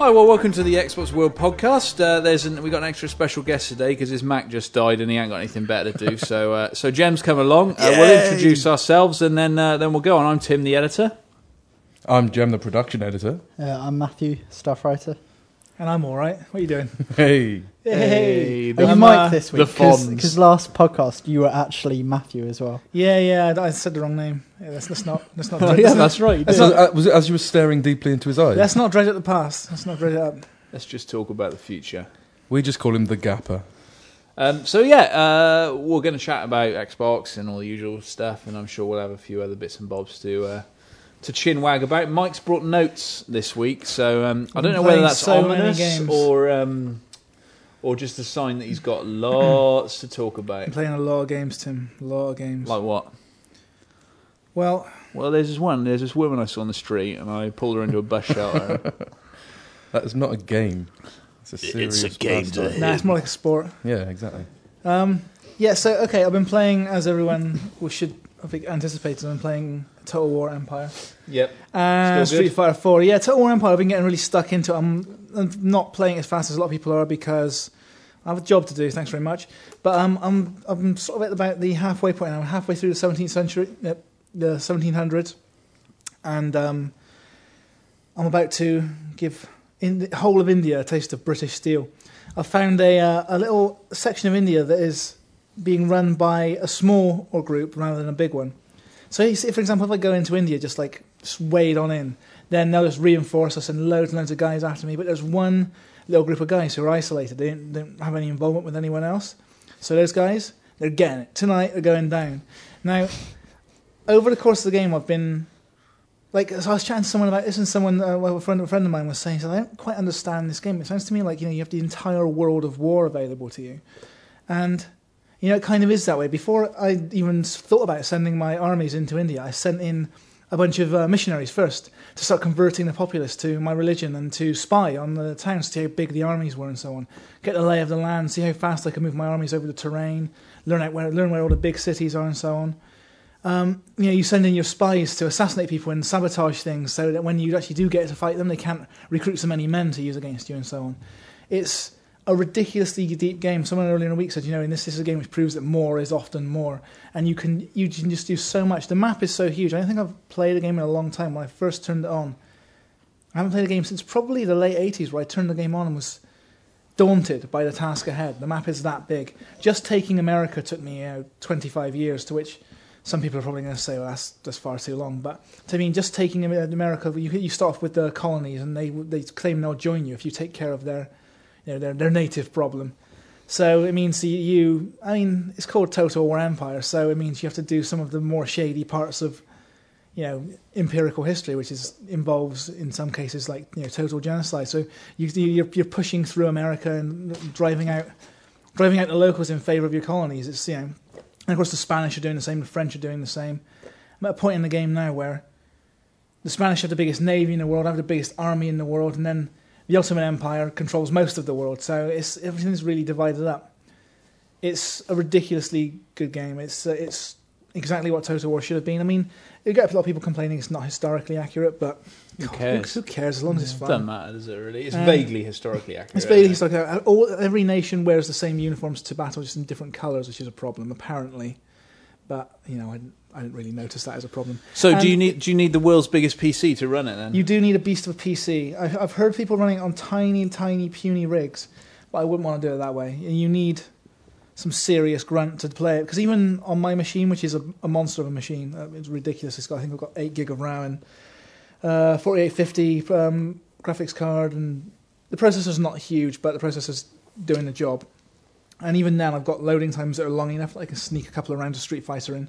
Hi, well, welcome to the Xbox World Podcast. Uh, there's an, we got an extra special guest today because his Mac just died and he ain't got anything better to do. so, uh, so Jem's come along. Uh, we'll introduce ourselves and then uh, then we'll go on. I'm Tim, the editor. I'm Jem, the production editor. Uh, I'm Matthew, staff writer. And I'm all right. What are you doing? Hey, Hey, Are the- you I'm, Mike uh, this the week? Fonz. Because last podcast you were actually Matthew as well. Yeah, yeah. I I said the wrong name. Yeah, let's, let's not. Let's not. Dredge, yeah, let's, not that's right. you That's did. not- uh, was it as you were staring deeply into his eyes? let's not dredge up the past. Let's not dredge it up. Let's just talk about the future. We just call him the Gapper. Um, so yeah, uh, we're going to chat about Xbox and all the usual stuff, and I'm sure we'll have a few other bits and bobs to uh, to chin wag about. Mike's brought notes this week, so um, I don't know whether that's so many ominous or um, or just a sign that he's got lots to talk about. I'm playing a lot of games, Tim. A lot of games. Like what? well, Well, there's this one. There's this woman I saw on the street, and I pulled her into a bus shelter. That is not a game. It's a serious pastime. nah, it's more like a sport. Yeah, exactly. Um, yeah. So okay, I've been playing as everyone we should have anticipated. I've been anticipating playing Total War Empire. yep. Good? Street Fighter 4. Yeah, Total War Empire, I've been getting really stuck into it. I'm, I'm not playing as fast as a lot of people are because I have a job to do, thanks very much. But um, I'm, I'm sort of at about the halfway point now. I'm halfway through the 17th century, uh, the 1700s. And um, I'm about to give in the whole of India a taste of British steel. I found a, uh, a little section of India that is being run by a small or group rather than a big one. So, see, for example, if I go into India, just like wade on in, then they'll just reinforce us and loads and loads of guys after me. But there's one little group of guys who are isolated. They don't, don't have any involvement with anyone else. So those guys, they're getting it. Tonight, they're going down. Now, over the course of the game, I've been like, so I was chatting to someone about this, and someone, uh, well, a friend, a friend of mine was saying, so I don't quite understand this game. It sounds to me like you know you have the entire world of war available to you, and you know it kind of is that way. Before I even thought about sending my armies into India, I sent in a bunch of uh, missionaries first to start converting the populace to my religion and to spy on the towns, to see how big the armies were and so on. Get the lay of the land, see how fast I can move my armies over the terrain, learn out where learn where all the big cities are and so on. Um, you know, you send in your spies to assassinate people and sabotage things, so that when you actually do get to fight them, they can't recruit so many men to use against you and so on. It's a ridiculously deep game. Someone earlier in the week said, you know, in this, this is a game which proves that more is often more, and you can you can just do so much. The map is so huge. I don't think I've played a game in a long time. When I first turned it on, I haven't played a game since probably the late '80s, where I turned the game on and was daunted by the task ahead. The map is that big. Just taking America took me you know, 25 years, to which some people are probably going to say, well, that's, that's far too long. But to mean, just taking America, you, you start off with the colonies, and they, they claim they'll join you if you take care of their, you know, their, their native problem. So it means you, I mean, it's called Total War Empire, so it means you have to do some of the more shady parts of, you know, empirical history, which is involves in some cases like you know total genocide. So you, you're, you're pushing through America and driving out, driving out the locals in favour of your colonies. It's you know, and of course the Spanish are doing the same, the French are doing the same. I'm at a point in the game now where the Spanish have the biggest navy in the world, have the biggest army in the world, and then the Ottoman Empire controls most of the world. So it's everything's really divided up. It's a ridiculously good game. It's uh, it's exactly what Total War should have been. I mean, you get a lot of people complaining it's not historically accurate, but Who cares? Who, cares as long as it's fun, Doesn't matter, does it really? It's Um, vaguely historically accurate. It's basically isn't like all, every nation wears the same uniforms to battle, just in different colours, which is a problem apparently. But you know, I I didn't really notice that as a problem. So Um, do you need do you need the world's biggest PC to run it then? You do need a beast of a PC. I've, I've heard people running it on tiny, tiny, puny rigs, but I wouldn't want to do it that way. You need some serious grunt to play it because even on my machine, which is a, a monster of a machine, uh, it's ridiculous. It's got, I think I've got eight gig of RAM and uh, 4850 um, graphics card, and the processor's not huge, but the processor's doing the job. And even then, I've got loading times that are long enough that I can sneak a couple of rounds of Street Fighter in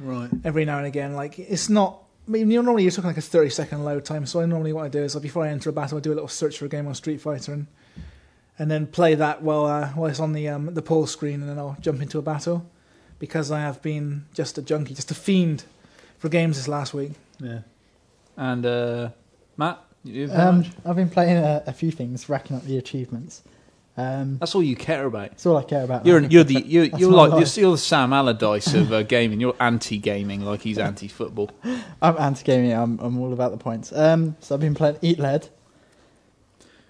right. every now and again. Like it's not. I mean, you know, normally you're talking like a thirty second load time. So I normally what I do is like before I enter a battle, I do a little search for a game on Street Fighter and and then play that while uh, while it's on the um, the pull screen, and then I'll jump into a battle because I have been just a junkie, just a fiend for games this last week. Yeah. And uh, Matt, you do Um. I've been playing a, a few things, racking up the achievements. Um, that's all you care about. that's all I care about. You're now. you're the you're, you're like life. you're, you're the Sam Allardyce of uh, gaming. You're anti-gaming, like he's anti-football. I'm anti-gaming. I'm, I'm all about the points. Um, so I've been playing Eat Lead.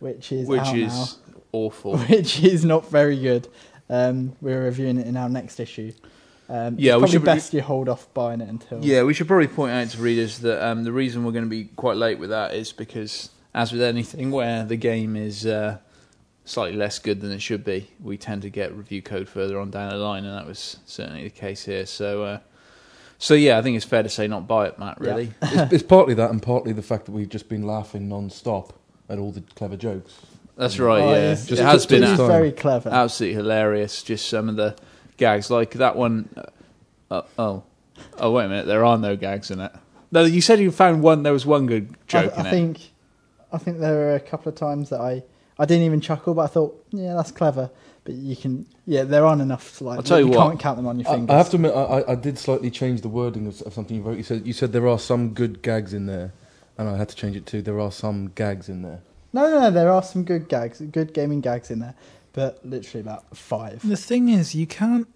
which is which is awful. which is not very good. Um, we're reviewing it in our next issue. Um, Yeah, we should- best you hold off buying it until. Yeah, we should probably point out to readers that um, the reason we're going to be quite late with that is because, as with anything where the game is uh, slightly less good than it should be, we tend to get review code further on down the line, and that was certainly the case here. So, uh, so yeah, I think it's fair to say not buy it, Matt. Really, it's, it's partly that and partly the fact that we've just been laughing non-stop at all the clever jokes. that's right. Oh, yeah, it's- it Just- has just- been It is time. very clever. absolutely hilarious. Just some of the gags, like that one uh, oh, oh, wait a minute, there are no gags in it. No, you said you found one. There was one good joke I, in I it. think, I think there were a couple of times that I, I didn't even chuckle, but I thought, yeah, that's clever. But you can, yeah, there aren't enough. Like I'll tell you you what. can't count them on your I, fingers. I have to admit, I, I- I did slightly change the wording of, of something you wrote. You said you said there are some good gags in there, and I had to change it to there are some gags in there. No, no, no. There are some good gags, good gaming gags in there, but literally about five. The thing is, you can't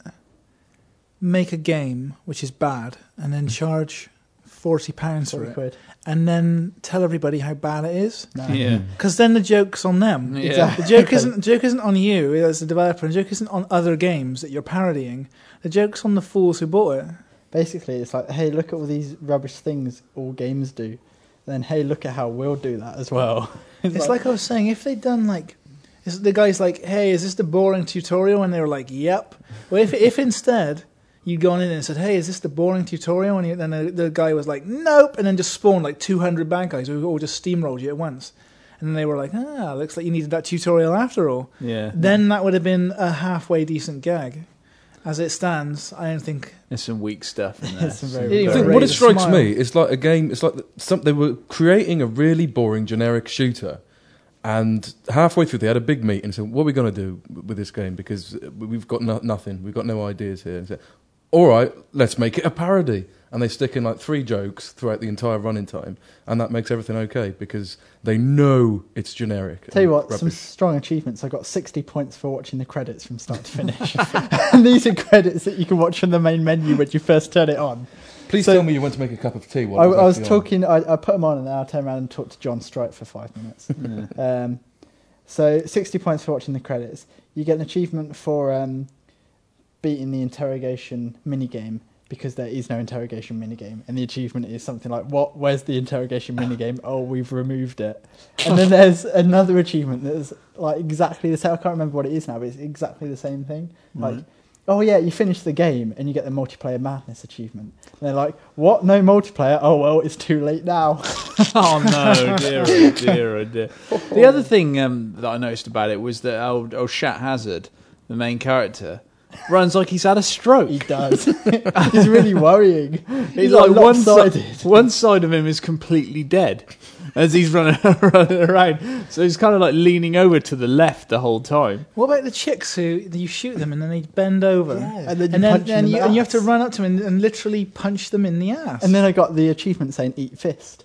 make a game which is bad and then charge forty pounds for Forty it, quid. And then tell everybody how bad it is. No. Yeah. Mm. Because then the joke's on them. Yeah. Exactly. The joke isn't the joke isn't on you as a developer. And the joke isn't on other games that you're parodying. The joke's on the fools who bought it. Basically, it's like, hey, look at all these rubbish things all games do. Then, hey, look at how we'll do that as well. It's like I was saying, if they'd done like, is the guy's like, "Hey, is this the boring tutorial?" And they were like, "Yep." Well, if if instead you'd gone in and said, "Hey, is this the boring tutorial?" And then the, the guy was like, "Nope," and then just spawned like two hundred bad guys who all just steamrolled you at once, and then they were like, "Ah, looks like you needed that tutorial after all." Yeah. Then that would have been a halfway decent gag. As it stands, I don't think. There's some weak stuff in there. It's very- Yeah, I think Raise what it strikes smile. me is like a game. It's like some they were creating a really boring generic shooter, and halfway through they had a big meeting and said, "What are we going to do with this game? Because we've got no, nothing. We've got no ideas here." And said, "All right, let's make it a parody." And they stick in like three jokes throughout the entire running time, and that makes everything okay because they know it's generic. Tell you and what, some strong achievements. I got 60 points for watching the credits from start to finish. and these are credits that you can watch from the main menu when you first turn it on. Please so- tell me you went to make a cup of tea. While I, it I was talking, I, I put them on and then I turned around and talked to John Strike for five minutes. Yeah. Um, so 60 points for watching the credits. You get an achievement for um, beating the interrogation minigame because there is no interrogation minigame. And the achievement is something like, what? Where's the interrogation minigame? Oh, we've removed it. And then there's another achievement that's like exactly the same. I can't remember what it is now, but it's exactly the same thing. Like, Right. oh yeah, you finish the game and you get the multiplayer madness achievement. And they're like, what? No multiplayer? Oh well, it's too late now. oh no, dear, oh dear, oh dear. The other thing um, that I noticed about it was that old, old Matt Hazard, the main character, runs like he's had a stroke. He does. He's really worrying. He's, He's like, like one side, lopsided. one side of him is completely dead as he's running, running around. So he's kind of like leaning over to the left the whole time. What about the chicks who you shoot them and then they bend over, And then you and then, punch them and in you, the and you have to ass. run up to him and, and literally punch them in the ass. And then I got the achievement saying "eat fist."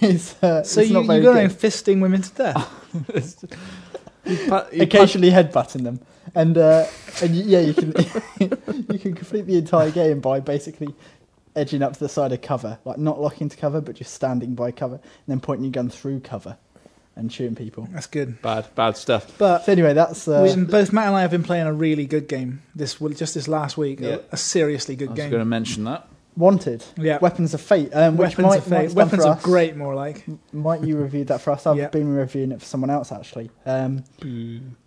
it's, uh, so it's you, not you very go around good. fisting women to death. You pu- you punch- occasionally headbutting them, and uh, and you, yeah, you can you can complete the entire game by basically edging up to the side of cover, like not locking to cover, but just standing by cover, and then pointing your gun through cover and shooting people. That's good. bad, bad stuff. But So anyway, that's uh, we, both Matt and I have been playing a really good game this just this last week. Yeah. A, a seriously good game. I good was game. going to mention that. Wanted. Yeah. Weapons of Fate. Um, which Weapons might, of Fate. Weapons of us. Great, more like. Might you reviewed that for us? I've Yeah. been reviewing it for someone else actually. Um,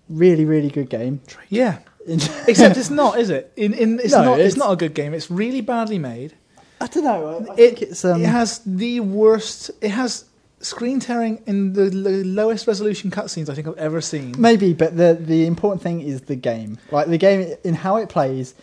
really, really good game. Yeah. Except it's not, is it? In, in, it's, No, not, it's, it's- not a good game. It's really badly made. I don't know. I, It- um, it has the worst. It has screen tearing in the l- lowest resolution cutscenes I think I've ever seen. Maybe, but the the important thing is the game. Like the game in how it plays.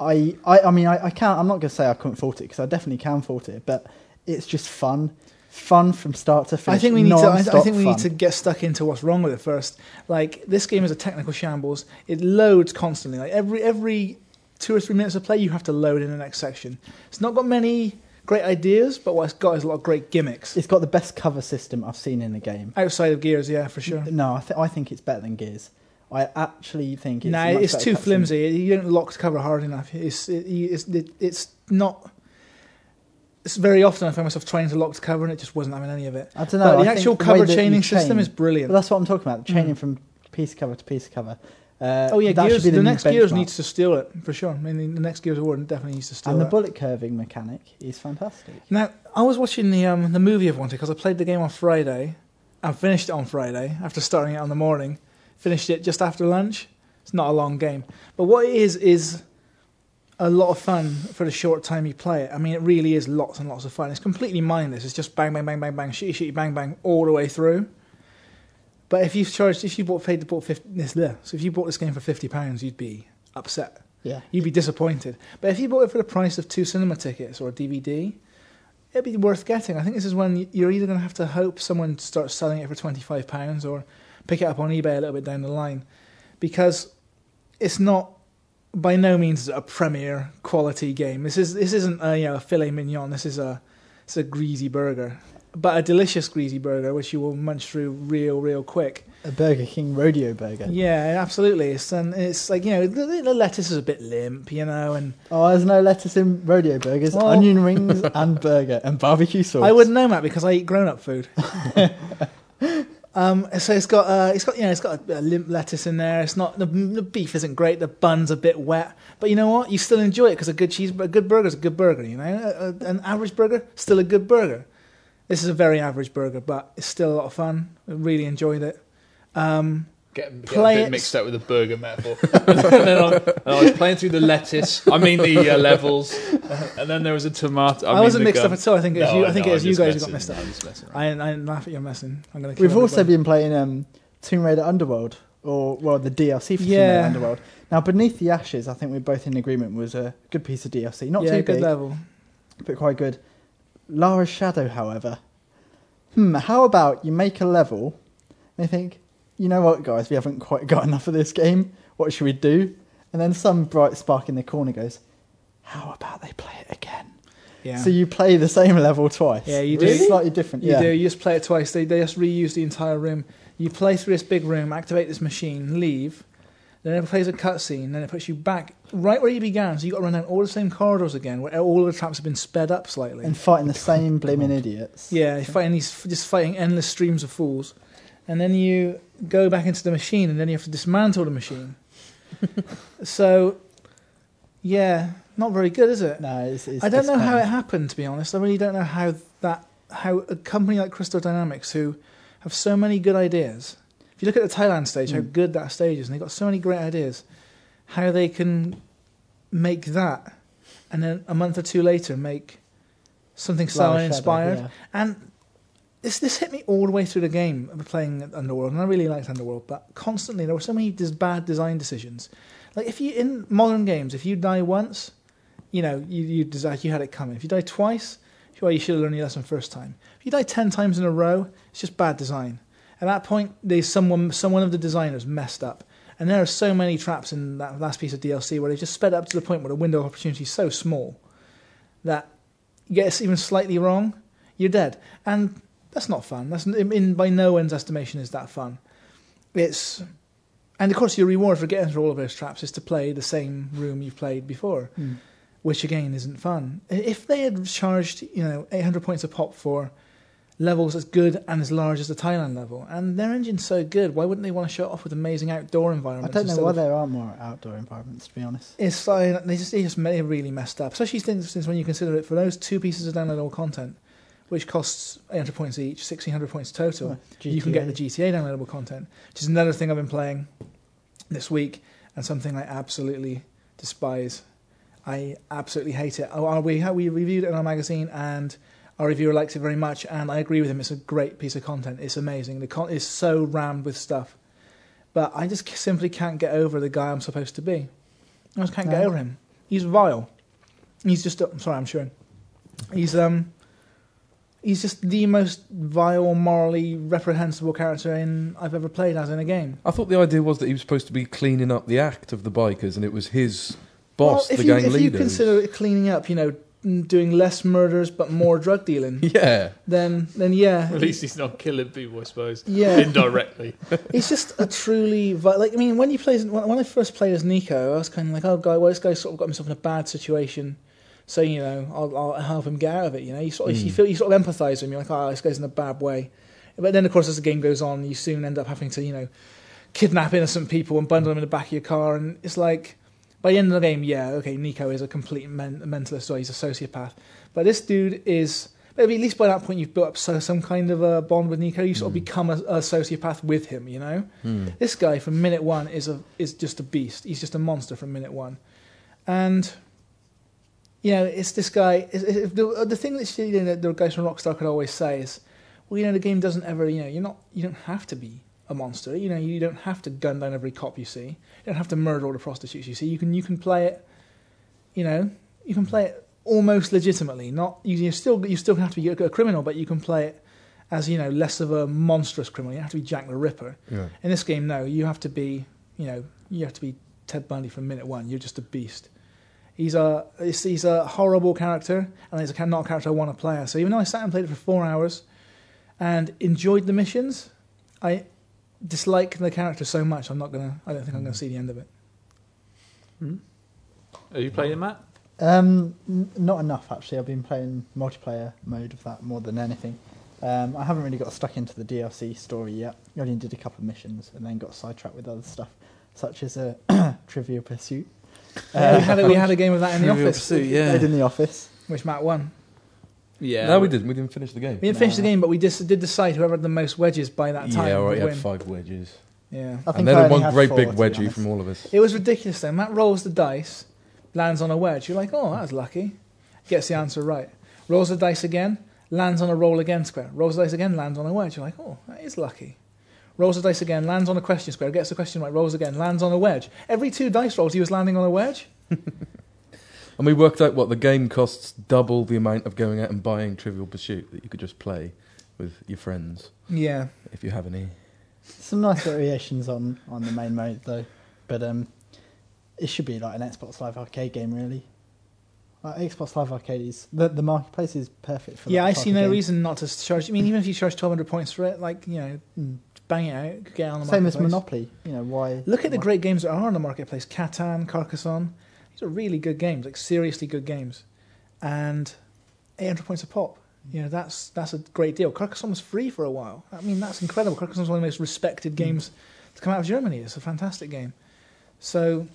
I I, I mean I, I can't. I'm not going to say I couldn't fault it because I definitely can fault it. But it's just fun, fun from start to finish. I think we need to. I, I think we need to get stuck into what's wrong with it first. Like this game is a technical shambles. It loads constantly. Like every every two or three minutes of play, you have to load in the next section. It's not got many great ideas, but what it's got is a lot of great gimmicks. It's got the best cover system I've seen in a game. Outside of Gears, yeah, for sure. No, I, th- I think it's better than Gears. I actually think it's. No, it's too flimsy. You don't lock the cover hard enough. It's it, it's it, it's not. it's very often I find myself trying to lock the cover and it just wasn't having any of it. I don't know. But the think actual cover you chaining system chain- is brilliant. That's what I'm talking about. Chaining Mm. from piece cover to piece cover. Uh, oh yeah, that Gears, the, new next Gears needs to steal it for sure. I mean, the next Gears award definitely needs to steal it. And the bullet curving mechanic is fantastic. Now, I was watching the um, the movie of Wanted because I played the game on Friday and finished it on Friday after starting it on the morning. Finished it just after lunch. It's not a long game, but what it is is a lot of fun for the short time you play it. I mean, it really is lots and lots of fun. It's completely mindless. It's just bang, bang, bang, bang, bang, shooty, shooty, bang, bang, all the way through. But if you've charged, if you bought paid to bought this so if you bought this game for fifty pounds, you'd be upset. Yeah. You'd be disappointed. But if you bought it for the price of two cinema tickets or a DVD, it'd be worth getting. I think this is when you're either going to have to hope someone starts selling it for twenty-five pounds or pick it up on eBay a little bit down the line, because it's not by no means a premier quality game. This is this isn't a you know a filet mignon. This is a it's a greasy burger, but a delicious greasy burger which you will munch through real real quick. A Burger King rodeo burger. Yeah, absolutely. It's and it's like you know the, the lettuce is a bit limp, you know, and Oh, there's no lettuce in rodeo burgers. Well- onion rings and burger and barbecue sauce. I wouldn't know Matt because I eat grown-up food. um, so it's got uh, it's got you know it's got a, a limp lettuce in there. It's not the, the beef isn't great. The bun's a bit wet, but you know what? You still enjoy it because a good cheese, a good burger's a good burger. You know, a, a, an average burger still a good burger. This is a very average burger, but it's still a lot of fun. I really enjoyed it. Um, Get, get Play a it- mixed up with the burger metaphor. and then I, and I was playing through the lettuce. I mean the uh, levels, and then there was a tomato. I, I, mean wasn't mixed gun. up at all. I think it was No, you. I think know, it was you guys who got messing. messed up. I'm messing. I, I didn't laugh at your messing. I'm gonna. We've also everybody. been playing um, Tomb Raider Underworld, or well, the DLC for Tomb Raider Underworld. Now, Beneath the Ashes, I think we're both in agreement was a good piece of DLC. Not yeah, too good big, level. but quite good. Lara's Shadow, however, hmm, how about you make a level and you think, you know what, guys, we haven't quite got enough of this game. What should we do? And then some bright spark in the corner goes, how about they play it again? Yeah. So you play the same level twice. Yeah, you It's do. Slightly different. You yeah. do. You just play it twice. They they just reuse the entire room. You play through this big room, activate this machine, leave. Then it plays a cutscene. Then it puts you back right where you began. So you got to run down all the same corridors again, where all the traps have been sped up slightly. And fighting the same blaming idiots. yeah, you're fighting these, just fighting endless streams of fools. And then you go back into the machine, and then you have to dismantle the machine. so, yeah, not very good, is it? No, it's, it's I don't know how it happened. To be honest, I really don't know how that how a company like Crystal Dynamics, who have so many good ideas. If you look at the Thailand stage, how Mm. good that stage is, and they've got so many great ideas, how they can make that, and then a month or two later make something so inspired. yeah. And this this hit me all the way through the game of playing Underworld, and I really liked Underworld, but constantly there were so many bad design decisions. Like if you in modern games, if you die once, you know you you you had it coming. If you die twice, well you should have learned your lesson first time. If you die ten times in a row, it's just bad design. At that point, there's someone someone of the designers messed up. And there are so many traps in that last piece of DLC where they just sped up to the point where the window of opportunity is so small that you get even slightly wrong, you're dead. And that's not fun. That's in, in by no one's estimation is that fun. It's and of course your reward for getting through all of those traps is to play the same room you've played before, Mm. which again isn't fun. If they had charged you know 800 points a pop for levels as good and as large as the Thailand level, and their engine's so good, why wouldn't they want to show it off with amazing outdoor environments? I don't know why of- there aren't more outdoor environments, to be honest. it's like they just they just may have really messed up, especially since, since when you consider it for those two pieces of downloadable content, which costs 800 points each, 1600 points total. Well, You can get the GTA. Downloadable content, which is another thing I've been playing this week, and something I absolutely despise. I absolutely hate it. Oh, we we reviewed it in our magazine, and our reviewer likes it very much, and I agree with him. It's a great piece of content. It's amazing. The con is so rammed with stuff, but I just simply can't get over the guy I'm supposed to be. I just can't get over him. He's vile. He's just. I'm sorry, I'm sure. He's um. He's just the most vile, morally reprehensible character in I've ever played as in a game. I thought the idea was that he was supposed to be cleaning up the act of the bikers, and it was his boss, well, the you, gang if leader. you consider it cleaning up, you know, doing less murders but more drug dealing, yeah, then then yeah, At least he's not killing people, I suppose. yeah, Indirectly. he's just a truly vi- like. I mean, when you play when when I first played as Niko, I was kind of like, oh, guy, well, this guy sort of got himself in a bad situation So you know, I'll, I'll help him get out of it. You know, you sort of, you Mm. feel you sort of empathise with him. You're like, oh, this guy's in a bad way. But then, of course, as the game goes on, you soon end up having to, you know, kidnap innocent people and bundle them in the back of your car. And it's like, by the end of the game, yeah, okay, Niko is a complete men- mentalist, or he's a sociopath. But this dude is. Maybe at least by that point, you've built up so, some kind of a bond with Niko. You sort of become a, a sociopath with him. You know. Hmm. This guy from minute one is a is just a beast. He's just a monster from minute one, and you know it's this guy. It's, it's, the uh, the thing that you know, the guys from Rockstar could always say is, well, you know, the game doesn't ever, you know, you're not, you don't have to be a monster. You know, you don't have to gun down every cop you see. You don't have to murder all the prostitutes you see. You can you can play it, you know, you can play it almost legitimately. Not you, you still you still have to be a, a criminal, but you can play it as you know less of a monstrous criminal. You have to be Jack the Ripper. Yeah. In this game, no, you have to be, you know, you have to be Ted Bundy from minute one. You're just a beast. He's a he's, he's a horrible character, and he's a, not a character I want to play. So even though I sat and played it for four hours, and enjoyed the missions, I dislike the character so much. I'm not gonna. I don't think I'm gonna see the end of it. Are you playing it, Matt? Um, n- not enough actually. I've been playing multiplayer mode of that more than anything. Um, I haven't really got stuck into the DLC story yet. I only did a couple of missions and then got sidetracked with other stuff, such as a Trivial Pursuit. Yeah, we had a, we had a game of that in the Trivial office, Pursuit, yeah. Played in the office. which Matt won. Yeah. No, we didn't. We didn't finish the game. We didn't finish the game, but we just did decide whoever had the most wedges by that time yeah, all right. would You win. had five wedges, Yeah, I think and then I only one had great four, big to be wedgie honest. from all of us. it was ridiculous. Though Matt rolls the dice, lands on a wedge. You're like, oh, that was lucky. Gets the answer right. Rolls the dice again, lands on a roll again square. Rolls the dice again, lands on a wedge. You're like, oh, that is lucky. Rolls the dice again, lands on a question square, gets the question right, rolls again, lands on a wedge. Every two dice rolls, he was landing on a wedge. And we worked out what the game costs double the amount of going out and buying Trivial Pursuit that you could just play with your friends Yeah. if you have any. Some nice variations on, on the main mode though, but um, it should be like an Xbox Live Arcade game really. Like Xbox Live Arcade is the the marketplace is perfect for. Yeah, I see no game. reason not to charge. I mean, even if you charge 1,200 points for it, like, you know, Mm. Bang it out, get on the Same as. Monopoly. You know why? Look at the why- great games that are on the marketplace Catan, Carcassonne. These are really good games, like seriously good games. And 800 points a pop. Mm. You know, that's that's a great deal. Carcassonne was free for a while. I mean, that's incredible. Carcassonne is one of the most respected mm. games to come out of Germany. It's a fantastic game. So,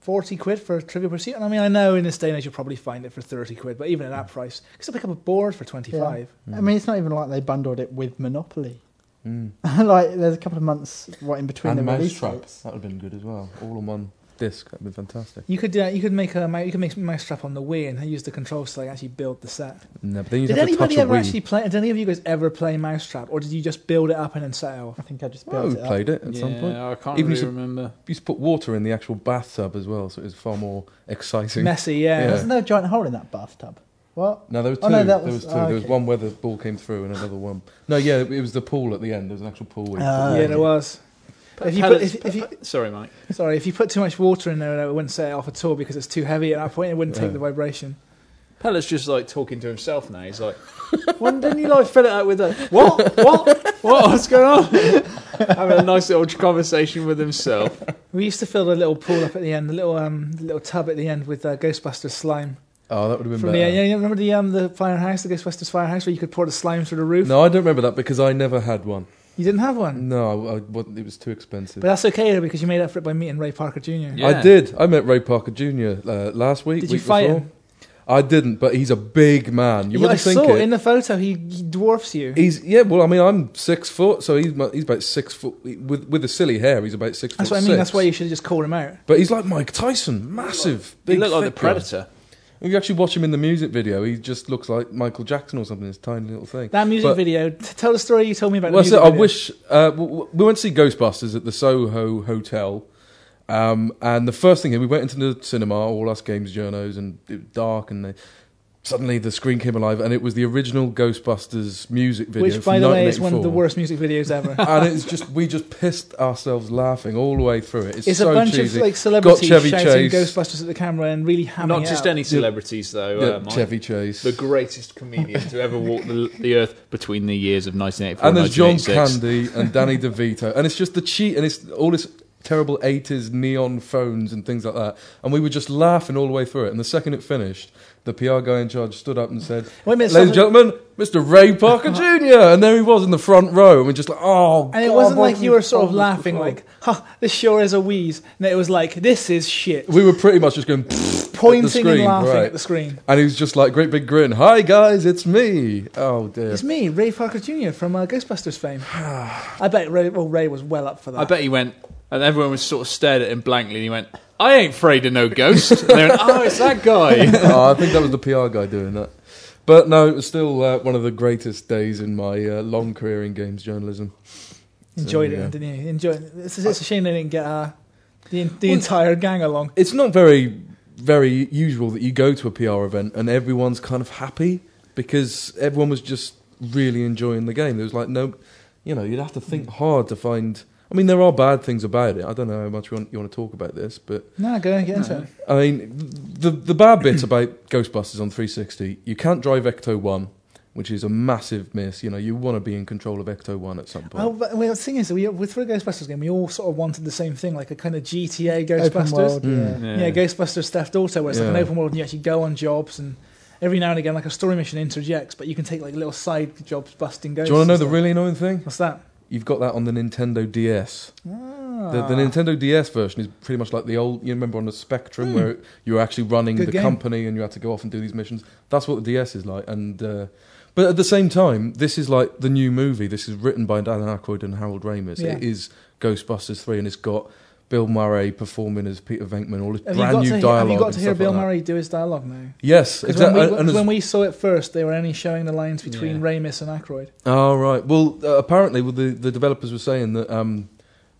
40 quid for a Trivial Pursuit. And I mean, I know in this day and age you'll probably find it for 30 quid, but even at that mm. price, because can still pick up a board for 25. I mean, it's not even like they bundled it with Monopoly. Mm. like, there's a couple of months right in between And the release Mousetrap. dates. That would have been good as well. All on one disc. That would have been fantastic. You could do uh, you could make a mou- you could make Mousetrap on the Wii and use the controls to like actually build the set. No, but then you'd Did have to touch anybody a ever Wii. actually play? Did any of you guys ever play Mousetrap, or did you just build it up and then set it off? I think I just Oh, built we it up. played it at yeah, some point. I can't Even really if- remember. You used to put water in the actual bathtub as well, so it was far more exciting. Messy, yeah. Yeah. Wasn't there a giant hole in that bathtub? What? No, there was two. Oh, no, that there was- was two. oh, There was one where the ball came through and another one. No, yeah, it was the pool at the end. There was an actual pool. Where you put yeah, there in. was. If you put, if, if you, Sorry, Mike. sorry, if you put too much water in there, it wouldn't set it off at all because it's too heavy at that point. It wouldn't take Yeah. the vibration. Pellet's just like talking to himself now. He's like, "Why didn't you like fill it out with a what? What? What? What's going on?" Having a nice little conversation with himself. We used to fill the little pool up at the end, the little um, little tub at the end with uh, Ghostbusters slime. Oh, that would have been From better. the, yeah, you remember the um, the firehouse, the Ghostbusters firehouse, where you could pour the slime through the roof? No, I don't remember that because I never had one. You didn't have one, No, I, I, wasn't- it was too expensive. but that's okay though, because you made up for it by meeting Ray Parker Jr. Yeah. I did. I met Ray Parker Jr. Uh, last week. Did you week fight before. him? I didn't, but he's a big man. You Yeah, I wouldn't think saw it. in the photo he, he dwarfs you. He's yeah. Well, I mean, I'm six foot, so he's mu- he's about six foot with with the silly hair. He's about six That's foot what I mean. six. That's why you should just call him out. But he's like Mike Tyson, massive. He Big looked like the. Predator. If you actually watch him in the music video, he just looks like Michael Jackson or something. This tiny little thing. That music But- video. T- tell the story you told me about. Well, so I wish uh, we went to see Ghostbusters at the Soho Hotel, um, and the first thing we went into the cinema, all us games journos, and it was dark, and they, suddenly the screen came alive, and it was the original Ghostbusters music video, Which, by the way, is one of the worst music videos ever. and it's just we just pissed ourselves laughing all the way through it. It's, It's so a bunch cheesy. of like celebrities Chevy shouting Chase. Ghostbusters at the camera and really hamming Not it just out. any celebrities, though. yeah, uh, Mike. Chevy Chase. The greatest comedian to ever walk the, the earth between the years of 1984 and there's John 1986. Candy and Danny DeVito, and it's just the cheat, and it's all this terrible 80s neon phones and things like that. And we were just laughing all the way through it. And the second it finished, the PR guy in charge stood up and said, Wait a minute, Ladies and gentlemen, Mr. Ray Parker Jr. And there he was in the front row. And we're just like, oh, And it God, wasn't like you were sort of laughing, like, "Ha, this sure is a wheeze." And it was like, "This is shit." We were pretty much just going, "Pfft," the Pointing screen, and laughing right. at the screen. And he was just like, great big grin. Hi, guys, it's me. Oh, dear. It's me, Ray Parker Jr. from uh, Ghostbusters fame. I bet Ray, well, Ray was well up for that. I bet he went, and everyone was sort of stared at him blankly, and he went, I ain't afraid of no ghost. and they went, oh, it's that guy. oh, I think that was the PR guy doing that. But no, it was still uh, one of the greatest days in my uh, long career in games journalism. Enjoyed So, it, yeah. didn't you? Enjoyed it. It's, it's a shame they didn't get uh, the the entire gang along. It's not very, very usual that you go to a PR event and everyone's kind of happy because everyone was just really enjoying the game. There was like no, you know, you'd have to think hard to find. I mean, there are bad things about it. I don't know how much you want, you want to talk about this, but No, go and get into it. I mean, the the bad bits about Ghostbusters on 360, you can't drive Ecto One, which is a massive miss. You know, you want to be in control of Ecto One at some point. Well, but, well, the thing is, we, with for a Ghostbusters game, we all sort of wanted the same thing, like a kind of GTA Open Ghostbusters. world, Mm. yeah. Yeah, Ghostbusters Theft Auto, where it's like an open world and you actually go on jobs and every now and again, like a story mission interjects, but you can take like little side jobs busting ghosts. Do you want to know the really annoying thing? What's that? You've got that on the Nintendo DS. Ah. The, the Nintendo DS version is pretty much like the old. You remember on the Spectrum Hmm. where you were actually running Good the game. company and you had to go off and do these missions. That's what the DS is like. And uh, but at the same time, this is like the new movie. This is written by Dan Aykroyd and Harold Ramis. Yeah. It is Ghostbusters three, and it's got Bill Murray performing as Peter Venkman. All this Have brand new to, dialogue. have you got to hear Bill like. Murray do his dialogue now? Yes, exactly. When, we, and when we saw it first, they were only showing the lines between Yeah. Ramis and Aykroyd. Oh right. Well, uh, apparently, well, the the developers were saying that um,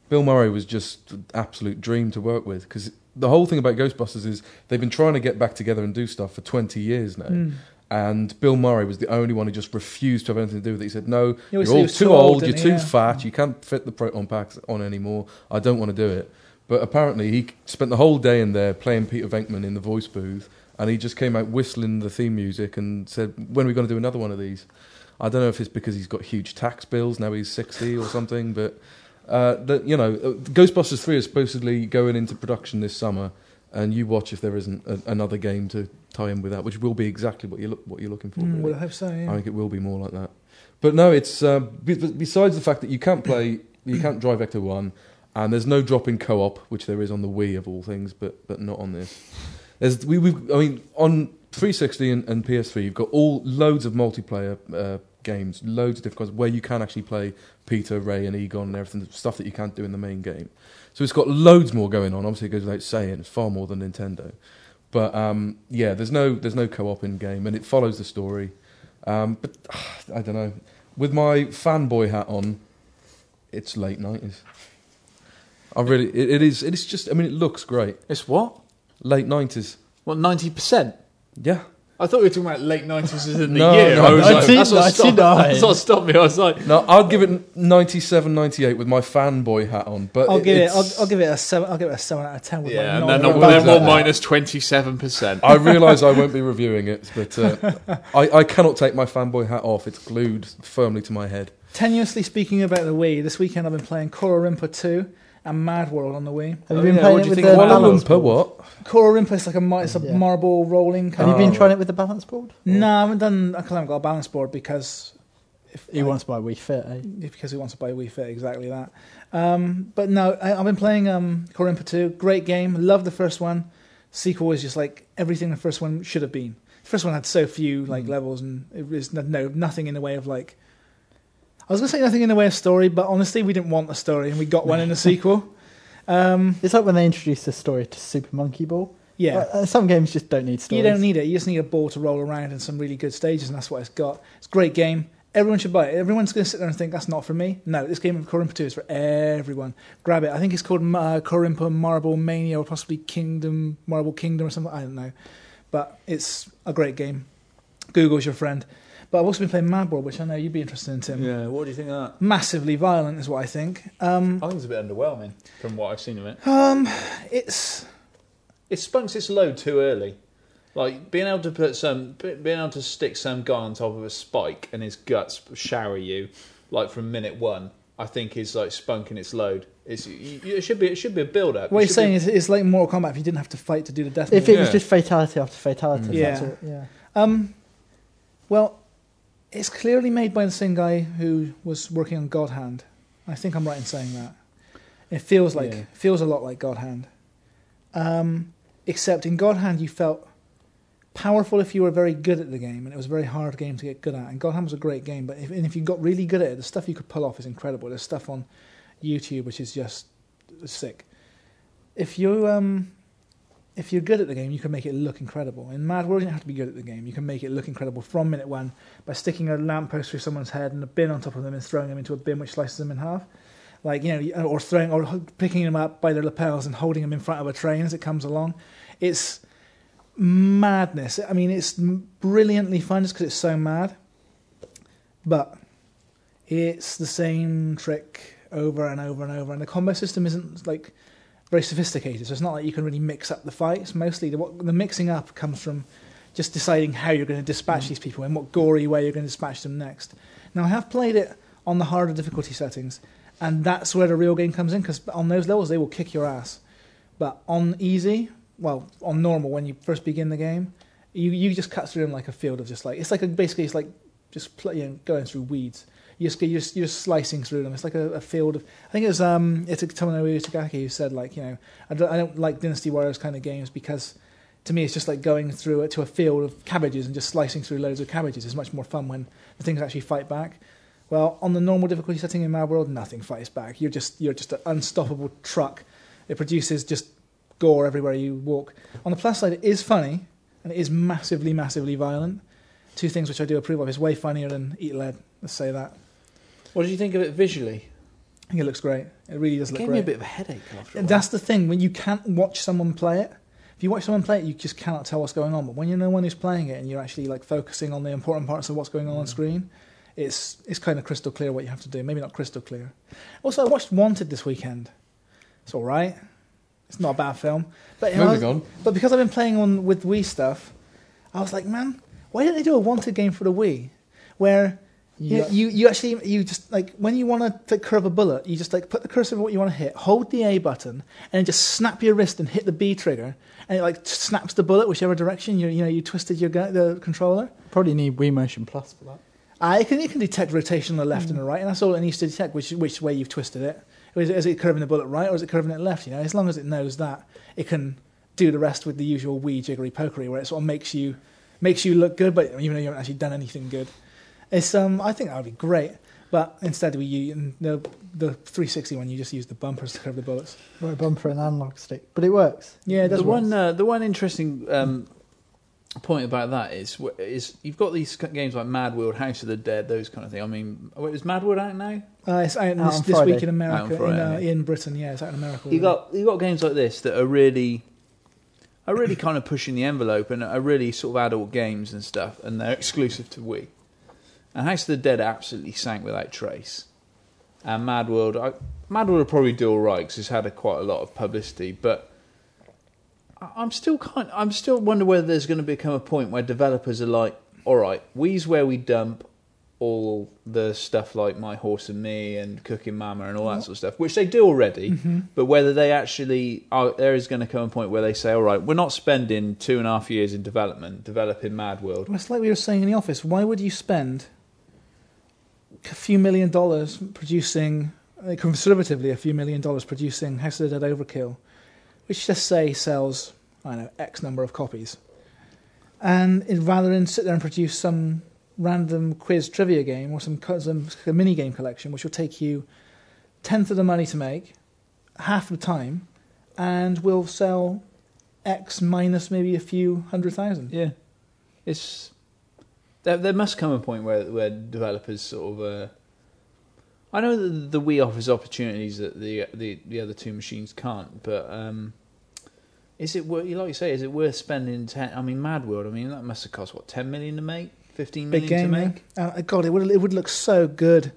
Bill Murray was just an absolute dream to work with because the whole thing about Ghostbusters is they've been trying to get back together and do stuff for twenty years now. Mm. And Bill Murray was the only one who just refused to have anything to do with it. He said, "No, He you're all too old. You're too? Yeah. fat. You can't fit the proton packs on anymore. I don't want to do it." But apparently, he spent the whole day in there playing Peter Venkman in the voice booth, and he just came out whistling the theme music and said, "When are we going to do another one of these?" I don't know if it's because he's got huge tax bills now he's sixty or something, but uh, that you know, uh, Ghostbusters three is supposedly going into production this summer, and you watch if there isn't a, another game to tie in with that, which will be exactly what you look what you're looking for. Mm, well, I hope so. Yeah. I think it will be more like that. But no, it's uh, be- besides the fact that you can't play, you can't drive Ecto One, and there's no drop in co-op, which there is on the Wii of all things, but but not on this. There's we we I mean on 360 and, and PS3, you've got all loads of multiplayer uh, games, loads of different kinds where you can actually play Peter, Ray, and Egon and everything, stuff that you can't do in the main game. So it's got loads more going on. Obviously, it goes without saying, it's far more than Nintendo. But um, yeah, there's no there's no co-op in game, and it follows the story. Um, but I don't know. With my fanboy hat on, it's late nineties. I really, it, it is. It is just. I mean, it looks great. It's what? Late nineties. What, 90%? Yeah. I thought we were talking about late 90s as in the No, year. no, I was like, 19, that's, what stopped, 99. that's what stopped me. I was like, No, I'd give it 97, 98 with my fanboy hat on. But I'll give it. I'll, it's- I'll give it a seven. I'll give it a seven out of ten. With yeah, my and then non- they're, Exactly. they're minus 27%. I realise I won't be reviewing it, but uh, I, I cannot take my fanboy hat off. It's glued firmly to my head. Tenuously speaking about the Wii, this weekend I've been playing Kororinpa 2 and Mad World on the Wii. Have Oh, you been yeah, playing it with the of Kuala balance board? what? Kororinpa is like a mar- it's a Yeah. marble rolling. Have Kind you been Oh. trying it with the balance board? No, I haven't done. I haven't got a balance board because if He wants to buy Wii Fit, eh? because he wants to buy Wii Fit, exactly that. Um, but no, I, I've been playing um, Kororinpa 2. Great game. Love the first one. Sequel is just like everything the first one should have been. The first one had so few like Mm. levels, and it was no, no nothing in the way of like. I was gonna say nothing in the way of story, but honestly, we didn't want a story, and we got one in the sequel. Um, It's like when they introduced the story to Super Monkey Ball. yeah, Uh, uh, some games just don't need stories. you don't need it. You just need a ball to roll around in some really good stages, and that's what it's got. It's a great game. Everyone should buy it. Everyone's going to sit there and think that's not for me. No, this game of Kororinpa 2 is for everyone. Grab it. I think it's called uh, Kororinpa Marble Mania or possibly Kingdom Marble Kingdom or something. I don't know, but it's a great game. Google's your friend. But I've also been playing Mad World, which I know you'd be interested in, Tim. yeah, what do you think of that? Massively violent is what I think. Um, I think it's a bit underwhelming from what I've seen of it. um, it's It spunks its load too early. Like being able to put some, being able to stick some guy on top of a spike and his guts shower you, like from minute one, I think is like spunking its load. It's you, you- it should be it should be a build up. What you're saying is it's like Mortal Kombat if you didn't have to fight to do the death. If mode. it was Yeah. just fatality after fatality, Mm. that's Yeah. it. Yeah. Um, well, it's clearly made by the same guy who was working on God Hand. I think I'm right in saying that. It feels like Yeah. feels a lot like God Hand. Um, except in God Hand you felt powerful if you were very good at the game, and it was a very hard game to get good at. And God Hand was a great game, but if, and if you got really good at it, the stuff you could pull off is incredible. There's stuff on YouTube which is just sick. If you um, if you're good at the game, you can make it look incredible. In Mad World, you don't have to be good at the game. You can make it look incredible from minute one by sticking a lamppost through someone's head and a bin on top of them and throwing them into a bin which slices them in half. Like you know, or throwing or picking them up by their lapels and holding them in front of a train as it comes along. It's madness. I mean, it's brilliantly fun just because it's so mad. But it's the same trick over and over and over, and the combo system isn't like very sophisticated. So it's not like you can really mix up the fights. Mostly, the, what, the mixing up comes from just deciding how you're going to dispatch mm. these people and what gory way you're going to dispatch them next. Now, I have played it on the harder difficulty settings, and that's where the real game comes in because on those levels they will kick your ass. But on easy, well, on normal when you first begin the game, you you just cut through them like a field of just like it's like a, basically it's like just you know, going through weeds. You just, you're, you're slicing through them. It's like a, a field of. I think it was um, it's Tomonobu Itagaki who said like you know I don't, I don't like Dynasty Warriors kind of games because to me it's just like going through it to a field of cabbages and just slicing through loads of cabbages. It's much more fun when the things actually fight back. Well, on the normal difficulty setting in Mad World, nothing fights back. You're just you're just an unstoppable truck. It produces just gore everywhere you walk. On the plus side, it is funny and it is massively, massively violent. Two things which I do approve of. It's way funnier than Eat Lead. Let's say that. What did you think of it visually? I think it looks great. It really does It look gave great. me a bit of a headache after. a while. that's the thing when you can't watch someone play it. If you watch someone play it, you just cannot tell what's going on. But when you know the one who's playing it and you're actually like focusing on the important parts of what's going on on mm. screen, it's it's kind of crystal clear what you have to do. Maybe not crystal clear. Also, I watched Wanted this weekend. It's all right. It's not a bad film. But you know, Moving on. but because I've been playing on with Wii stuff, I was like, man, why didn't they do a Wanted game for the Wii, where you, Yeah. you, you actually you just like when you want to curve a bullet, you just like put the cursor of what you want to hit, hold the A button, and then just snap your wrist and hit the B trigger, and it like snaps the bullet whichever direction you you know you twisted your gu- the controller. Probably need Wii Motion Plus for that. Uh, it can it can detect rotation on the left and the right, and that's all it needs to detect which which way you've twisted it. Is, it- is it curving the bullet right or is it curving it left? You know, as long as it knows that, it can do the rest with the usual wee jiggery pokery, where it sort of makes you makes you look good, but even though you haven't actually done anything good. It's um, I think that would be great, but instead we use the the 360 one. You just use the bumpers to curve the bullets. Right bumper and analog stick, but it works. Yeah, it does the work. one uh, the one interesting um, point about that is is you've got these games like Mad World, House of the Dead, those kind of thing. I mean, wait, is Mad World out now? Uh, it's out, Out this, on this Friday. week in America, Out on Friday, in, uh, yeah. in Britain. Yeah, it's out in America. You already. got you got games like this that are really are really kind of pushing the envelope and are really sort of adult games and stuff, and they're exclusive to Wii. And House of the Dead absolutely sank without trace. And Mad World, I, Mad World will probably do all right because it's had a, quite a lot of publicity, but I- I'm still kind. I'm still wonder whether there's going to become a point where developers are like, all right, we's where we dump all the stuff like My Horse and Me and Cooking Mama and all that sort of stuff, which they do already. Mm-hmm. But whether they actually are, there is going to come a point where they say, all right, we're not spending two and a half years in development developing Mad World. Well, It's like we were saying in the office. Why would you spend a few million dollars producing, uh, conservatively, a few million dollars producing House of the Dead Overkill, which just say sells, I don't know, X number of copies, and rather than sit there and produce some random quiz trivia game or some, some mini game collection, which will take you tenth of the money to make, half the time, and will sell X minus maybe a few hundred thousand. Yeah, it's there. There must come a point where where developers sort of. Uh, I know that the Wii offers opportunities that the the, the other two machines can't, but um, is it worth? Like you say, is it worth spending ten? I mean, Mad World. I mean, that must have cost what ten million to make, fifteen million big game to make. yeah. Uh, God, it would it would look so good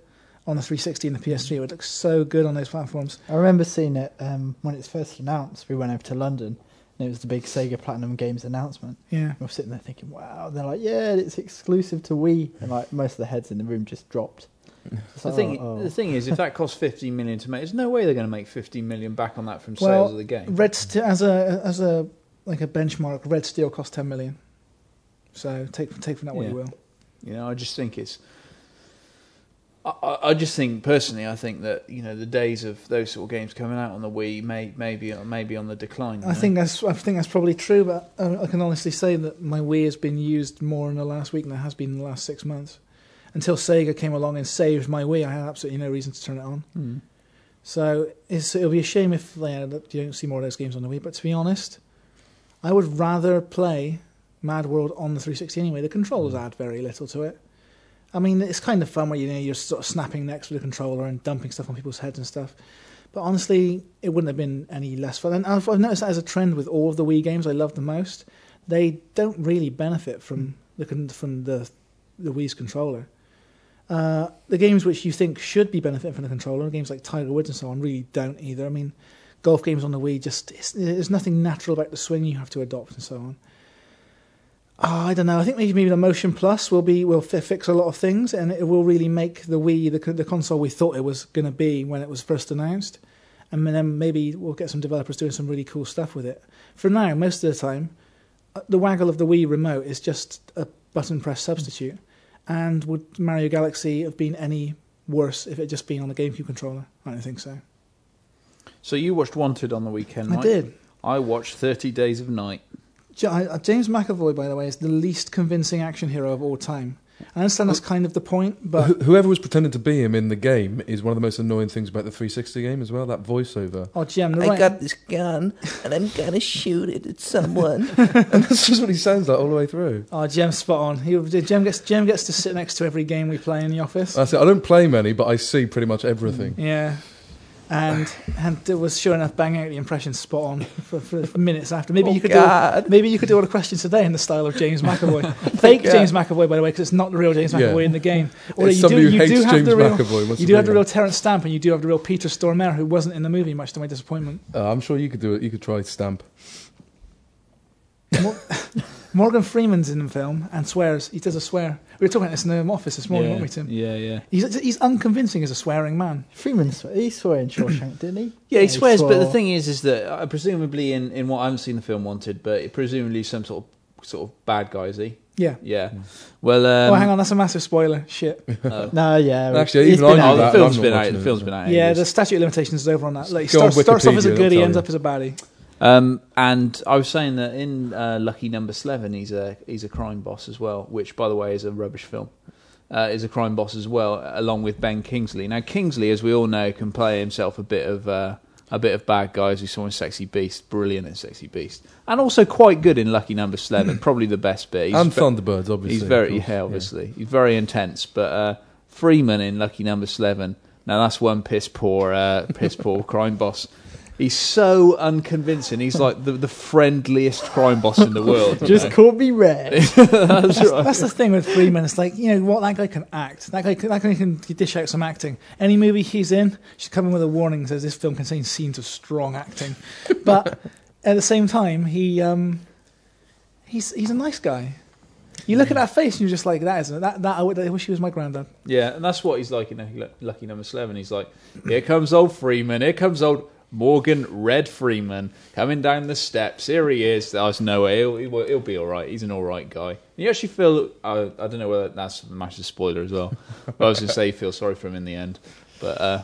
on the 360 and the PS3. It would look so good on those platforms. I remember seeing it um, when it's first announced. We went over to London, And it was the big Sega Platinum Games announcement. Yeah. We were sitting there thinking, wow. They're like, yeah, it's exclusive to Wii. And like most of the heads in the room just dropped. It's The like, thing, oh, oh. the thing is, if that costs 15 million to make, there's no way they're going to make 15 million back on that from Well, sales of the game. Red Steel as a as a like a benchmark. Red Steel cost ten million. So take take from that what Yeah. you will. You know, I just think it's. I, I just think personally, I think that you know the days of those sort of games coming out on the Wii may maybe maybe on the decline. I know? think that's I think that's probably true, but I can honestly say that my Wii has been used more in the last week than it has been in the last six months. Until Sega came along and saved my Wii, I had absolutely no reason to turn it on. Hmm. So it's, it'll be a shame if yeah, you don't see more of those games on the Wii. But to be honest, I would rather play Mad World on the 360 anyway. The controllers add very little to it. I mean, it's kind of fun where you know you're sort of snapping necks with the controller and dumping stuff on people's heads and stuff. But honestly, it wouldn't have been any less fun. And I've, I've noticed that as a trend with all of the Wii games I love the most. They don't really benefit from the from the the Wii's controller. Uh, the games which you think should be benefiting from the controller, games like Tiger Woods and so on, really don't either. I mean, golf games on the Wii just it's, there's nothing natural about the swing you have to adopt and so on. Oh, I don't know. I think maybe the Motion Plus will be will fix a lot of things, and it will really make the Wii the the console we thought it was going to be when it was first announced, and then maybe we'll get some developers doing some really cool stuff with it. For now, most of the time, uh, the waggle of the Wii remote is just a button press substitute. And would Mario Galaxy have been any worse if it had just been on the GameCube controller? I don't think so. So you watched Wanted on the weekend, I Mike? did. I watched 30 Days of Night. Ja- uh, James McAvoy, by the way, is the least convincing action hero of all time. I understand that's kind of the point, but Wh- Whoever was pretending to be him in the game is one of the most annoying things about the 360 game as well. That voiceover, oh, Jim, the I right, got this gun and I'm gonna shoot it at someone. and that's just what he sounds like all the way through. oh, Jim's spot on. He, Jim gets Jim gets to sit next to every game we play in the office. I said I don't play many, but I see pretty much everything. Yeah. And and it was sure enough banging out the impression spot on for, for, for minutes after. Maybe Oh, you could God. do maybe you could do all the questions today in the style of James McAvoy, fake God. James McAvoy by the way, because it's not the real James Yeah. McAvoy in the game. Although It's you do somebody who you hates do have James the real McAvoy. wants you to do be have the real Terence Stamp and you do have the real Peter Stormare who wasn't in the movie, much to my disappointment. Uh, I'm sure you could do it. You could try stamp. Morgan Freeman's in the film and swears. He does a swear. We were talking about this in the office this morning, yeah. weren't we, Tim? yeah, yeah. He's, he's unconvincing as a swearing man. Freeman, sw- he swore in Shawshank, didn't he? Yeah, he swears, but the thing is, is that uh, presumably in, in what I haven't seen the film Wanted, but presumably some sort of sort of bad guy, is he? Yeah. Yeah. Well, um, oh, hang on, that's a massive spoiler. Shit. No, yeah. Actually, even I been knew out. Oh, that, the film's been out. The watching film's it. been out. Yeah, the statute of limitations is over on that. Like, he starts, starts off as a Wikipedia, goodie, they'll ends up as a baddie. Um, and I was saying that in uh, Lucky Number Slevin, he's a he's a crime boss as well, which, by the way, is a rubbish film. Uh, is a crime boss as well, along with Ben Kingsley. Now, Kingsley, as we all know, can play himself a bit of uh, a bit of bad guy, as we saw in Sexy Beast, brilliant in Sexy Beast, and also quite good in Lucky Number Slevin. probably the best bit. He's and ve- Thunderbirds, obviously. He's very, yeah, obviously, he's very intense. But uh, Freeman in Lucky Number Slevin, now that's one piss poor, uh, piss poor crime boss. He's so unconvincing. He's like the, the friendliest crime boss in the world. Just know? call me Red. that's That's, right. that's the thing with Freeman. It's like you know what that guy can act. That guy, can- that guy can dish out some acting. Any movie he's in, should come in with a warning says this film contains scenes of strong acting. But at the same time, he um, he's he's a nice guy. You look at that face and you're just like, that isn't it? That, that I, would, I wish he was my granddad. Yeah, and that's what he's like in Lucky- Lucky Number Slevin. He's like, here comes old Freeman. Here comes old Morgan Red Freeman coming down the steps. Here he is. There's no way he'll, he'll, he'll be all right. He's an all right guy. You actually feel. Uh, I don't know whether that's a massive spoiler as well. But I was going to say you feel sorry for him in the end. But uh,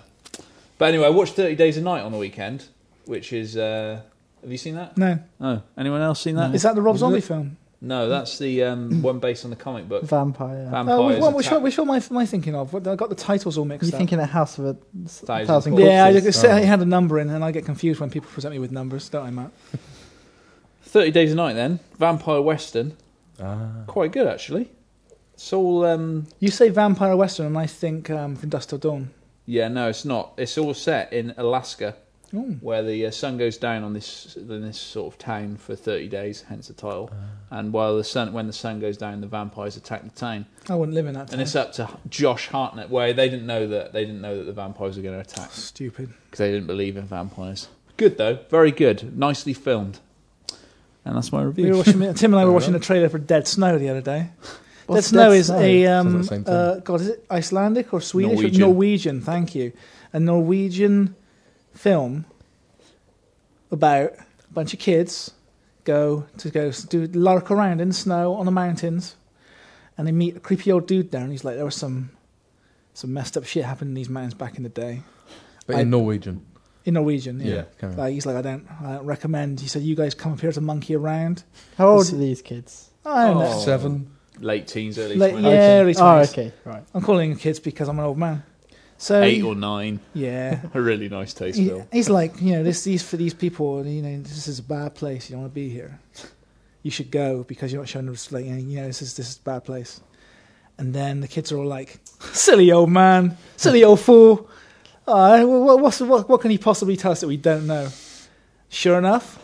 but anyway, I watched Thirty Days a Night on the weekend, which is. Uh, have you seen that? No, Oh, anyone else seen that? is that the Rob Zombie film? No, that's the um, one based on the comic book. Vampire. Vampires. Oh, which, one- which, attack- one- am I, am I thinking of? What- I got the titles all mixed You up. thinking a house of a s- Thousand thousand corpses. yeah, I, just said Oh. it had a number in, and I get confused when people present me with numbers, don't I, Matt? 30 Days a Night then. Vampire Western. Ah. Quite good, actually. It's all, um, You say vampire western, and I think um, from Dusk Till Dawn. yeah, no, it's not. It's all set in Alaska, Oh. where the uh, sun goes down on this in this sort of town for 30 days, hence the title. And while the sun, when the sun goes down, the vampires attack the town. I wouldn't live in that town. And it's up to Josh Hartnett, where they didn't know that they didn't know that the vampires were going to attack Stupid. because they didn't believe in vampires. Good though, very good, nicely filmed. And that's my We review. were watching, Tim and I were watching a trailer for Dead Snow the other day. Dead Snow Dead is Snow? a um, like the same thing. uh, God, is it Icelandic or Swedish or Norwegian. Norwegian? Thank you, a Norwegian film about a bunch of kids go to go do lark around in the snow on the mountains, and they meet a creepy old dude there, and he's like, there was some some messed up shit happened in these mountains back in the day But I- in Norwegian. in Norwegian. Yeah. Yeah. Like, he's like, I don't, I don't recommend. He said, you guys come up here to monkey around. How old are these kids? I don't know. Oh. Seven. Late teens, early Like, 20s. yeah, early 20s. Oh, 20s. okay, right. I'm calling them kids because I'm an old man. So Eight or nine. yeah, A really nice taste He- film. he's like, you know, this these for these people, you know, this is a bad place. You don't want to be here. You should go because you're not showing us like, you know, this is this is a bad place. And then the kids are all like, silly old man, silly old fool. Uh, what, what's, what, what can he possibly tell us that we don't know? Sure enough,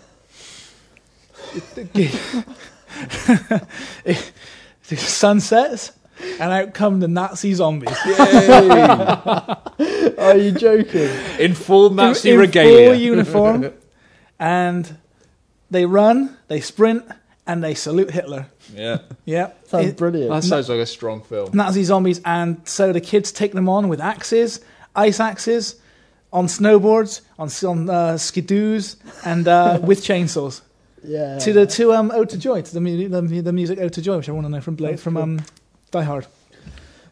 the sun sets and out come the Nazi zombies. Are you joking? In full Nazi in, in regalia. full uniform, and they run, they sprint, and they salute Hitler. yeah. Yeah, Sounds It- brilliant. That sounds like a strong film. Nazi zombies, and so the kids take them on with axes, ice axes, on snowboards, on on uh, skidoos, and uh, with chainsaws. yeah. To the to um Ode to Joy, to the mu- the, the music Ode to Joy, which I want to know from Blade, That's from cool. um Die Hard.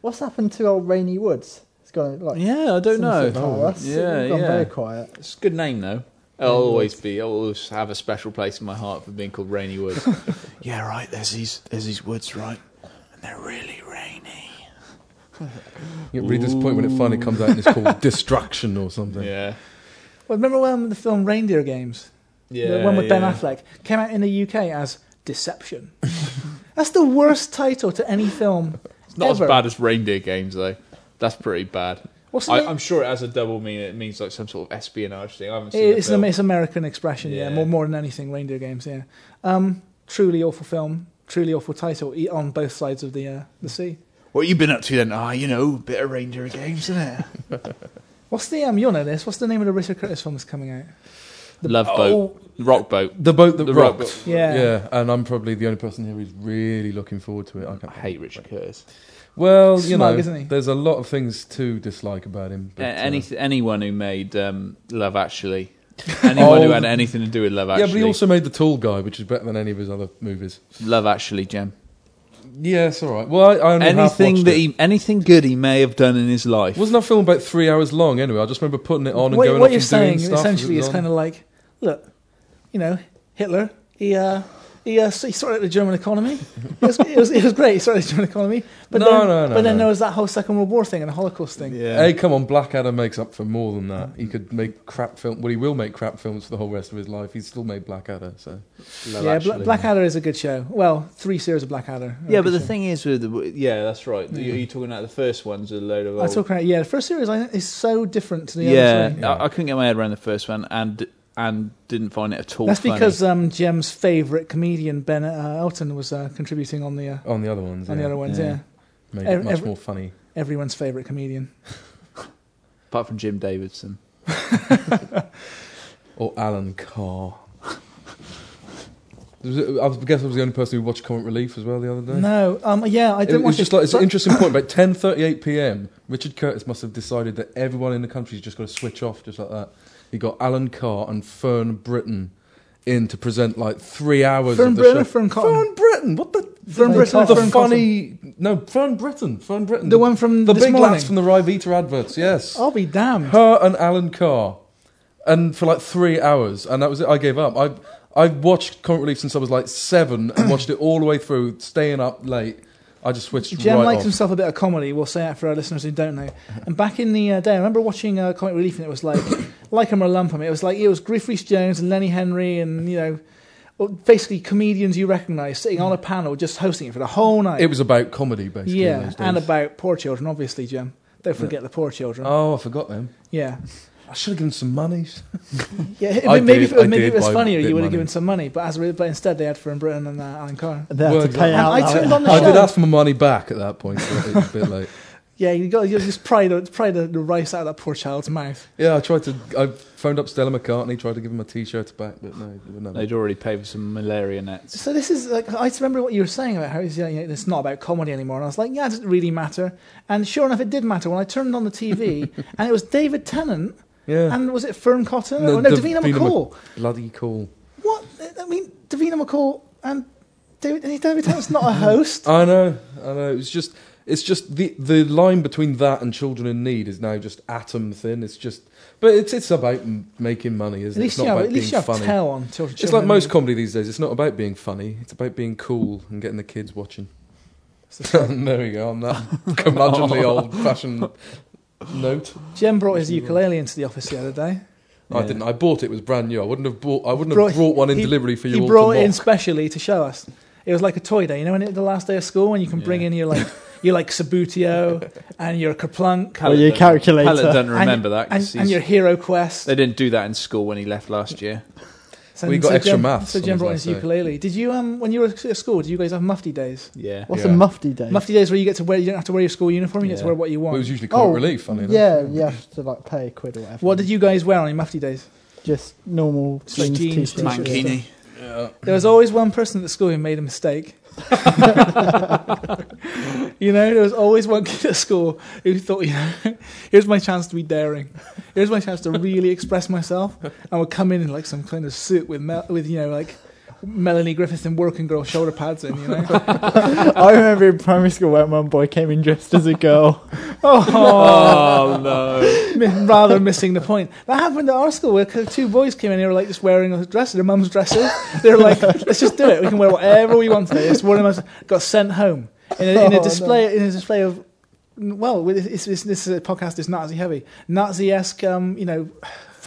What's happened to old Rainy Woods? It's gone like. Yeah, I don't know. Oh, that's Yeah, gone yeah. very quiet. It's a good name though. I'll always be. I'll always have a special place in my heart for being called Rainy Woods. yeah, right. There's these. There's these woods, right, and they're really rainy. You get really disappointed when it finally comes out and it's called Distraction or something. Yeah, Well, remember when the film Reindeer Games? yeah. the one with Ben. Affleck came out in the UK as Deception. That's the worst title to any film It's not ever. as bad as Reindeer Games though. That's pretty bad. What's I, I'm sure it has a double meaning. It means like some sort of espionage thing. I haven't seen It's the an it's American expression, yeah. Yeah. more more than anything. Reindeer Games, yeah. Um, truly awful film, truly awful title on both sides of the uh, the sea. What have you been up to then? Ah, you know, bit of Reindeer Games, isn't it? What's the um? You'll know this. What's the name of the Richard Curtis film that's coming out? Love Oh. Boat, Rock Boat. The boat that The rock rocked. Yeah. Yeah, and I'm probably the only person here who's really looking forward to it. I, I can't hate Richard Curtis. Well, you know, there's a lot of things to dislike about him. But, uh, any, anyone who made um, Love Actually, anyone who Oh. had anything to do with Love Actually. yeah, but he also made the Tall Guy, which is better than any of his other movies. Love Actually, Jem. Yeah, it's all right. Well, I, I only Anything that it. he, anything good he may have done in his life. wasn't that film about three hours long anyway. I just remember putting it on and what going what off you're and doing saying stuff. essentially is kind of like, look, you know, Hitler. He uh, he, uh, he started the German economy. It was, it was, it was great. He started the German economy, but No, then, no, no, but then no. there was that whole Second World War thing and the Holocaust thing. yeah. Hey, come on, Blackadder makes up for more than that. He could make crap film. Well, he will make crap films for the whole rest of his life. He's still made Blackadder, so Love yeah, Actually. Bla- Blackadder is a good show. Well, three series of Blackadder. are a Yeah, good but the show. thing is with the, yeah, that's right. You're, you're talking about the first ones, a load of I old. talk about yeah. The first series I think is so different to the yeah, other three. I, I couldn't get my head around the first one, and and didn't find it at all. That's funny. because um, Jem's favourite comedian Ben uh, Elton was uh, contributing on the uh, on the other ones, on yeah, the other ones. yeah. Yeah, made Ev- it much every- more funny. everyone's favourite comedian. apart from Jim Davidson. Or Alan Carr. I guess I was the only person who watched Comic Relief as well the other day. No, um, yeah, I It, didn't it was watch just it, like it's an interesting point. About ten thirty eight p.m., Richard Curtis must have decided that everyone in the country's just got to switch off, just like that. He got Alan Carr and Fern Britton in to present like three hours Fern of the Britton show. Fearne Cotton? Fern Britton, what the? Fern Britton the Fern funny no Fern Britton, Fern Britton, The one from the big morning. lads from the Ryvita adverts. Yes, I'll be damned. her and Alan Carr, and for like three hours, and that was it. I gave up. I I watched Current Relief since I was like seven, and watched it all the way through, staying up late. I just switched Jem right likes off. himself a bit of comedy. We'll say that for our listeners who don't know. And back in the uh, day, I remember watching uh, Comic Relief, and it was like, like 'em or lump 'em. It It was like it was Griff Rhys Jones and Lenny Henry, and you know, well, basically comedians you recognise sitting on a panel just hosting it for the whole night. It was about comedy, basically. yeah, and about poor children, obviously, Jem. Don't forget the poor children. Oh, I forgot them. yeah, I should have given some money. yeah. I maybe did- if, it- I maybe did if it was buy a funnier, bit you would have money. given some money. But as a, but instead, they had Fern Britton and uh, Alan Carr. They have Well, to pay exactly. out. And I now. turned on the I show. did ask for my money back at that point, so it was a bit late. Yeah, you got you just pry the pry the, the rice out of that poor child's mouth. Yeah, I tried to. I phoned up Stella McCartney, tried to give him a T-shirt back, but no, they wouldn't have it. They'd already paid for some malaria nets. So this is like I just remember what you were saying about how it's, yeah, yeah, it's not about comedy anymore, and I was like, yeah, it doesn't really matter. And sure enough, it did matter when I turned on the TV, and it was David Tennant, Yeah, and was it Fearne Cotton? No, No, no, Dav- Davina Davina McCall. bloody cool. What? I mean, Davina McCall and David, David Tennant's not a host. I know, I know. It's just, it's just the the line between that and Children in Need is now just atom thin. It's just, but it's it's about m- making money, isn't it? least It's not have, about at least being you have funny. tell on children. It's like most comedy these days. It's not about being funny. It's about being cool and getting the kids watching. there we go on that curmudgeonly old-fashioned note. Jem brought his ukulele into the office the other day. I Yeah. didn't. I bought it. It was brand new. I wouldn't have bought. I wouldn't Brought- have brought one in he- delivery for you He all brought to it in mock. specially to show us. It was like a toy day, you know, when it, the last day of school, when you can bring Yeah. in your like your like Subbuteo and your Kerplunk Or your calculator. Pellett doesn't and- remember that. 'cause and, and he's- your Hero Quest. They didn't do that in school when he left last year. So, We got extra Jem, maths So on Jem his brought his day. ukulele. Did you um when you were at school? Did you guys have mufti days? Yeah. What's Yeah. a mufti day? Mufti days where you get to wear you don't have to wear your school uniform. You get to wear what you Well, want. it was usually comic Oh, relief. Funny enough. Yeah, you have to like pay a quid or whatever. what did you guys wear on your mufti days? Just normal jeans, jeans, t-shirts. Mankini. Yeah. There was always one person at the school who made a mistake. you know, there was always one kid at school who thought, you know, here's my chance to be daring. Here's my chance to really express myself. And would come in in like some kind of suit with, Mel- with you know, like Melanie Griffith and Working Girl shoulder pads in, you know. I remember in primary school when one boy came in dressed as a girl. Oh no! Rather missing the point. That happened at our school where two boys came in. They were like just wearing a dress, their mum's dresses. They were like, "Let's just do it. We can wear whatever we want today." It's one of us got sent home in a, in a Oh, display in a display of. Well, it's, it's, this podcast is Nazi heavy, Nazi-esque, um, you know,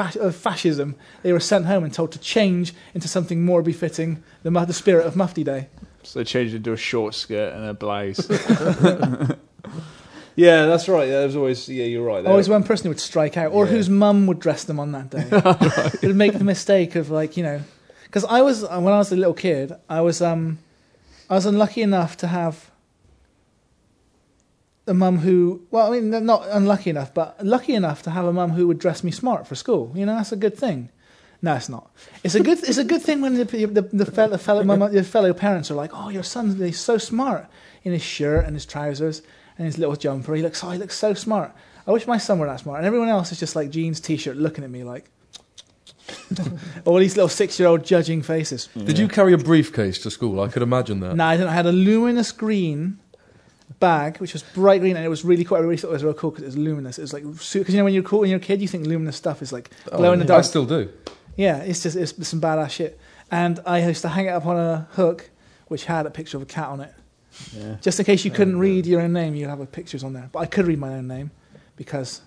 fa- of fascism. They were sent home and told to change into something more befitting the, the spirit of Mufti Day. So they changed into a short skirt and a blouse. yeah, that's right. Yeah, there was always. Yeah, you're right. There. Always one person who would strike out, or Yeah. whose mum would dress them on that day. It would make the mistake of like you know, because I was when I was a little kid, I was um, I was unlucky enough to have a mum who, well, I mean, they're not unlucky enough, but lucky enough to have a mum who would dress me smart for school. You know, that's a good thing. No, it's not. It's a good. It's a good thing when the the, the fellow fellow mum, your fellow parents are like, "Oh, your son's he's so smart in his shirt and his trousers and his little jumper. He looks, oh, he looks so smart. I wish my son were that smart." And everyone else is just like jeans, t-shirt, looking at me like all these little six-year-old judging faces. Did you carry a briefcase to school? I could imagine that. No, I didn't. I had a luminous green bag, which was bright green, and it was really cool. Everybody thought it was real cool because it was luminous. It was like because you know when you're cool when you're a kid, you think luminous stuff is like Oh, glow in the I still do. Yeah, it's just it's some badass shit. And I used to hang it up on a hook, which had a picture of a cat on it, Yeah. just in case you oh, couldn't read your own name. You'd have a pictures on there, but I could read my own name because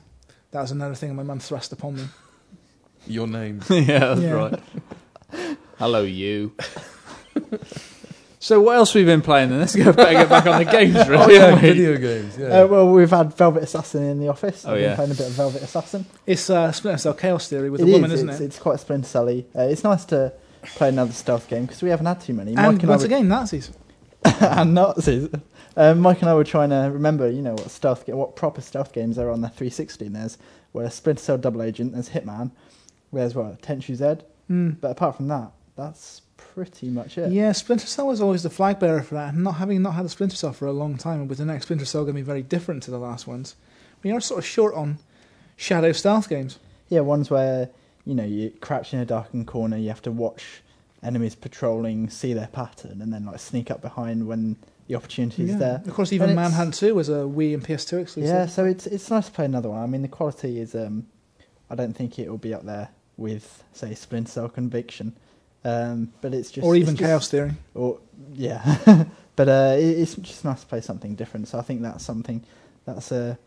that was another thing my mum thrust upon me. Your name. yeah, that's Yeah. right. Hello, you. so, what else we've been playing? Then let's go back, get back on the games. Really, Oh yeah, haven't we? video games. Yeah. Uh, well, we've had Velvet Assassin in the office. Oh, I've yeah. been playing a bit of Velvet Assassin. It's uh, Splinter Cell Chaos Theory with It a woman, is, isn't it's, it? It's quite Splinter Cell-y. Uh, it's nice to play another stealth game because we haven't had too many. and I once were- again, Nazis. and Nazis. Um, Mike and I were trying to remember, you know, what stealth, ga- what proper stealth games are on the 360. And there's where Splinter Cell Double Agent, there's Hitman, where's what Tenchu Z. Mm. But apart from that, that's pretty much it. Yeah, Splinter Cell was always the flag bearer for that. And not having not had a Splinter Cell for a long time, and with the next Splinter Cell going to be very different to the last ones, we are sort of short on shadow stealth games. Yeah, ones where you know you crouch in a darkened corner, you have to watch enemies patrolling, see their pattern, and then like sneak up behind when the opportunity is Yeah. there. Of course, even And Manhunt 2 was a Wii and PS2 exclusive. Yeah, so it's it's nice to play another one. I mean, the quality is. Um, I don't think it will be up there with say Splinter Cell Conviction, um, but it's just or even it's just- Chaos Theory. Or yeah, but uh, it, it's just nice to play something different. So I think that's something that's a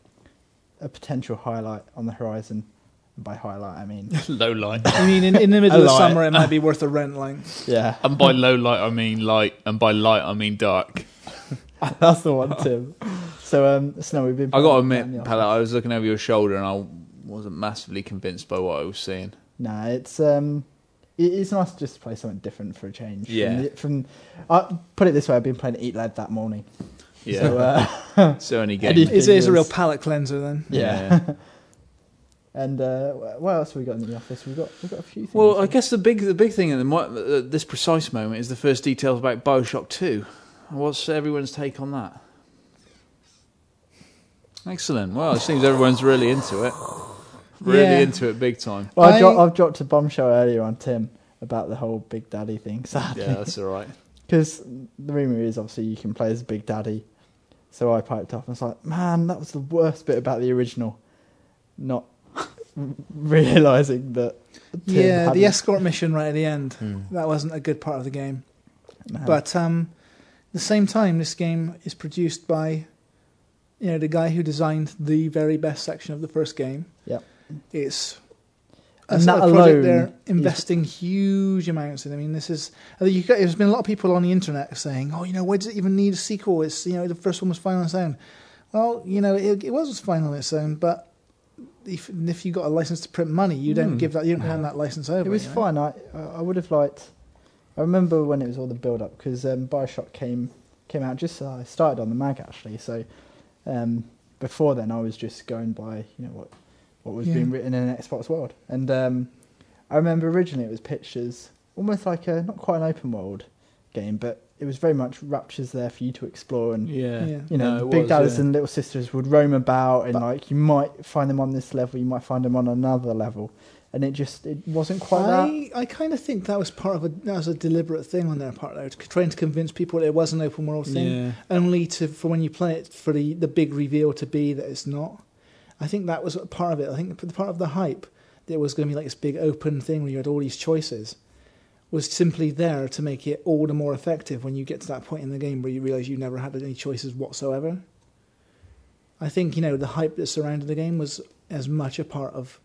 a potential highlight on the horizon. By highlight, I mean low light. I mean, in, in the middle of light. summer, it might be worth a rent. Like, yeah, And by low light, I mean light, and by light, I mean dark. that's the one, Tim. So um, so no, we've been. I got to playing that admit, the Pallet. I was looking over your shoulder, and I wasn't massively convinced by what I was seeing. Nah, it's um, it, it's nice just to play something different for a change. Yeah. From, the- from I put it this way, I've been playing Eat Lead that morning. Yeah. So, uh, So any game. Any- It is a real Fingers. palate cleanser then. yeah. and uh, what else have we got in the office? We've got we've got a few things. Well, I guess the big the big thing at the, at this precise moment is the first details about Bioshock Two. What's everyone's take on that? Excellent. Well, it seems everyone's really into it. Really Yeah. into it, big time. Well, I, I- dro- I've dropped a bombshell earlier on Tim about the whole Big Daddy thing, sadly. Yeah, that's all right. Because the rumour is obviously you can play as Big Daddy. So I piped up and was like, man, that was the worst bit about the original. Not realising that. Tim Yeah, hadn't- the escort mission right at the end. Hmm. That wasn't a good part of the game. No. But um, at the same time, this game is produced by, you know, the guy who designed the very best section of the first game. Yep. It's And a that project alone they're is- investing huge amounts in. I mean, this is. You got, there's been a lot of people on the internet saying, "Oh, you know, why does it even need a sequel? It's you know, the first one was fine on its own." Well, you know, it, it was fine on its own, but if if you got a license to print money, you don't Hmm. give that. You don't Yeah. hand that license over. It was you know? fine. I I would have liked. I remember when it was all the build up because um, Bioshock came came out just as I started on the mag actually. So um, before then, I was just going by you know what what was Yeah. being written in an Xbox world. And um, I remember originally it was pictures, almost like a not quite an open world game, but it was very much Rapture's there for you to explore and Yeah. Yeah. you know, No, big was, daddies yeah. and little sisters would roam about, and But- like you might find them on this level, you might find them on another level, and it just it wasn't quite that. I, I kind of think that was part of a that was a deliberate thing on their part, though, to- trying to convince people that it was an open world thing, Yeah. only to for when you play it for the the big reveal to be that it's not. I think that was part of it. I think the part of the hype that was going to be like this big open thing where you had all these choices was simply there to make it all the more effective when you get to that point in the game where you realise you never had any choices whatsoever. I think you know the hype that surrounded the game was as much a part of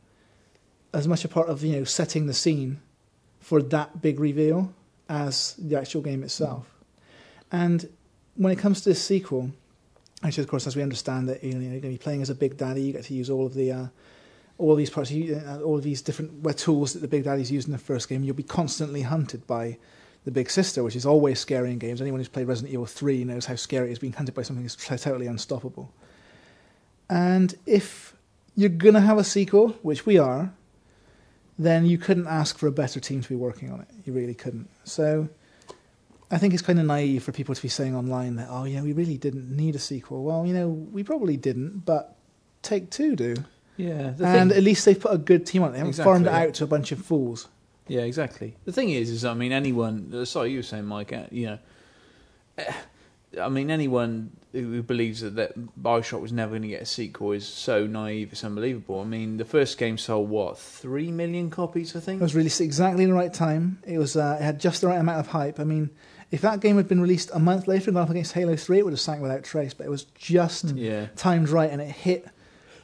as much a part of you know setting the scene for that big reveal as the actual game itself. And when it comes to this sequel, actually, of course, as we understand it, you know, you're going to be playing as a Big Daddy. You get to use all of the uh, all these parts, uh, all of these different tools that the Big Daddies used in the first game. You'll be constantly hunted by the Big Sister, which is always scary in games. Anyone who's played Resident Evil 3 knows how scary it is being hunted by something that's totally unstoppable. And if you're going to have a sequel, which we are, then you couldn't ask for a better team to be working on it. You really couldn't. So I think it's kind of naive for people to be saying online that, oh, yeah, we really didn't need a sequel. Well, you know, we probably didn't, but Take Two do. Yeah. The and thing- at least they've put a good team on it. They haven't Exactly, farmed it out to a bunch of fools. Yeah, exactly. The thing is, is I mean, anyone. uh, Sorry, you were saying, Mike. uh, You know, eh, I mean, anyone who believes that, that Bioshock was never going to get a sequel is so naive. It's unbelievable. I mean, the first game sold what three million copies, I think? It was released exactly in the right time. It was uh, it had just the right amount of hype. I mean, if that game had been released a month later and gone up against Halo 3, it would have sank without trace. But it was just Yeah, timed right, and it hit.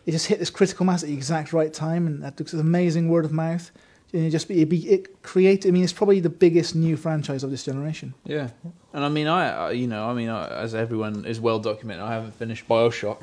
It just hit this critical mass at the exact right time, and that took this amazing word of mouth. And it just it, be, it created. I mean, it's probably the biggest new franchise of this generation. yeah. And I mean, I, I you know, I mean, I, as everyone is well documented, I haven't finished Bioshock.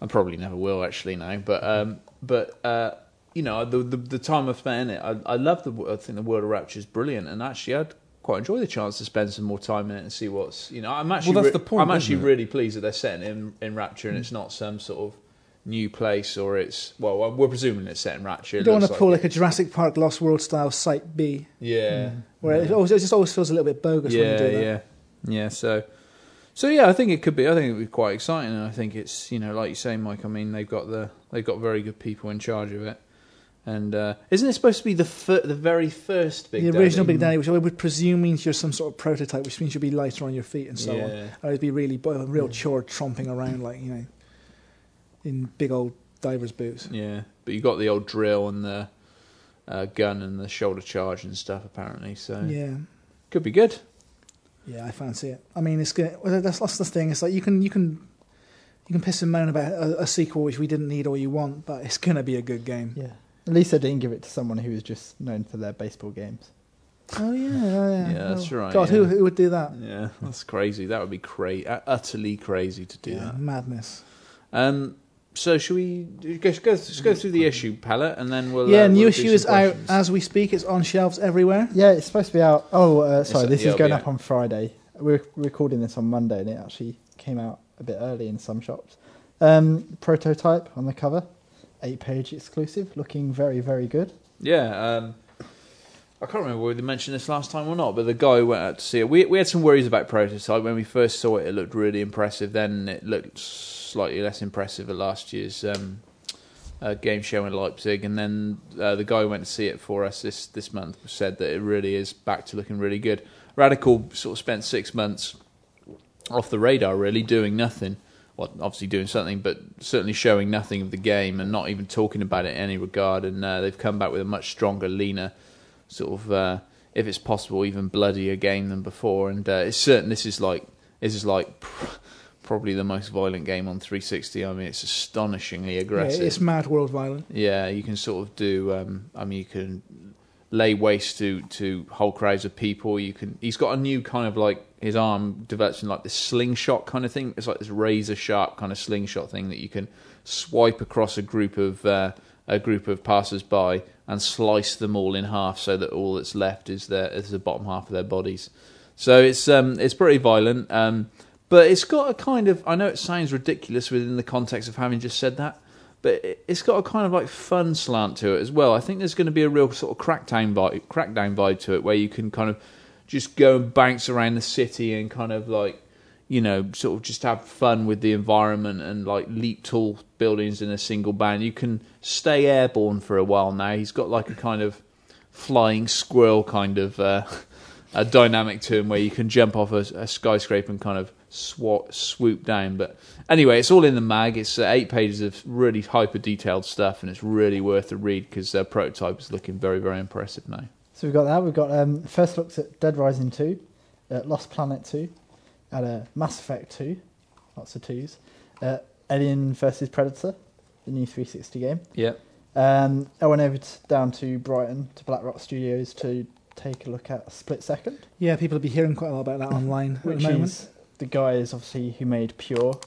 I probably never will actually now, but um, but uh, you know, the, the the time I've spent in it, I, I love the. I think the World of Rapture is brilliant, and actually, I'd quite enjoy the chance to spend some more time in it and see what's. You know, I'm actually. Well, that's re- the point, I'm actually it? really pleased that they're setting it in in Rapture, and it's not some sort of new place or it's well, we're presuming it's set in Rapture. You don't want to pull it. like a Jurassic Park Lost World style Site B, yeah. Hmm. where it, always, it just always feels a little bit bogus when you yeah, do that. yeah, yeah. So, so yeah, I think it could be. I think it would be quite exciting, and I think it's you know, like you say, Mike. I mean, they've got the they've got very good people in charge of it, and uh, isn't it supposed to be the fir- the very first Big the original Daddy? Big Daddy, which I would presume means you're some sort of prototype, which means you'll be lighter on your feet and so on. Yeah. Or it'd be really bo- a real chore tromping around like you know, in big old divers boots. Yeah, but you got the old drill and the uh, gun and the shoulder charge and stuff apparently. So Yeah, could be good. yeah, I fancy it. I mean, it's good. Well, that's, that's the thing. It's like you can you can you can piss and moan about a, a sequel which we didn't need or you want, but it's gonna be a good game. Yeah. At least they didn't give it to someone who was just known for their baseball games. Oh yeah, oh, yeah. Yeah, that's Oh, right, God, who yeah. who would do that? Yeah, that's crazy. That would be crazy, utterly crazy to do yeah, that. madness. Um, so should we do- go, go, just go through the issue palette and then we'll. yeah, uh, new we'll issue some is out as we speak. It's on shelves everywhere. Yeah, it's supposed to be out. Oh, uh, sorry, It's- this yeah, is going up out. on Friday. We're recording this on Monday, and it actually came out a bit early in some shops. Um, prototype on the cover, eight page exclusive, looking very very good. Yeah, um, I can't remember whether they mentioned this last time or not, but the guy who went out to see it. We we had some worries about prototype when we first saw it. It looked really impressive. Then it looked slightly less impressive at last year's um, uh, game show in Leipzig. And then uh, the guy who went to see it for us this this month said that it really is back to looking really good. Radical sort of spent six months off the radar, really doing nothing. Well, obviously doing something, but certainly showing nothing of the game and not even talking about it in any regard. And uh, they've come back with a much stronger, leaner, sort of, uh, if it's possible, even bloodier game than before. And uh, it's certain this is like this is like pr- probably the most violent game on 360. I mean, it's astonishingly Yeah, aggressive. it's mad world violent. Yeah, you can sort of do. Um, I mean, you can lay waste to to whole crowds of people. You can. He's got a new kind of like his arm develops in like this slingshot kind of thing. It's like this razor sharp kind of slingshot thing that you can swipe across a group of uh, a group of passers by and slice them all in half, so that all that's left is their is the bottom half of their bodies. So it's um it's pretty violent. Um, but it's got a kind of. I know it sounds ridiculous within the context of having just said that but it- it's got a kind of like fun slant to it as well. I think there's going to be a real sort of crackdown vibe, crackdown vibe to it, where you can kind of just go and bounce around the city and kind of like, you know, sort of just have fun with the environment and like leap tall buildings in a single bound. You can stay airborne for a while now. He's got like a kind of flying squirrel kind of uh, a dynamic to him where you can jump off a, a skyscraper and kind of swat, swoop down. But anyway, it's all in the mag. It's uh, eight pages of really hyper detailed stuff, and it's really worth a read because their prototype is looking very, very impressive now. So we've got that. We've got um, first looks at Dead Rising 2, uh, Lost Planet 2, at uh, Mass Effect 2, lots of twos, uh, Alien versus Predator, the new 360 game. Yeah. Um, I went over to, down to Brighton to Black Rock Studios to take a look at Split Second, Yeah, people will be hearing quite a lot about that online at which the moment. is the guys obviously who made Pure.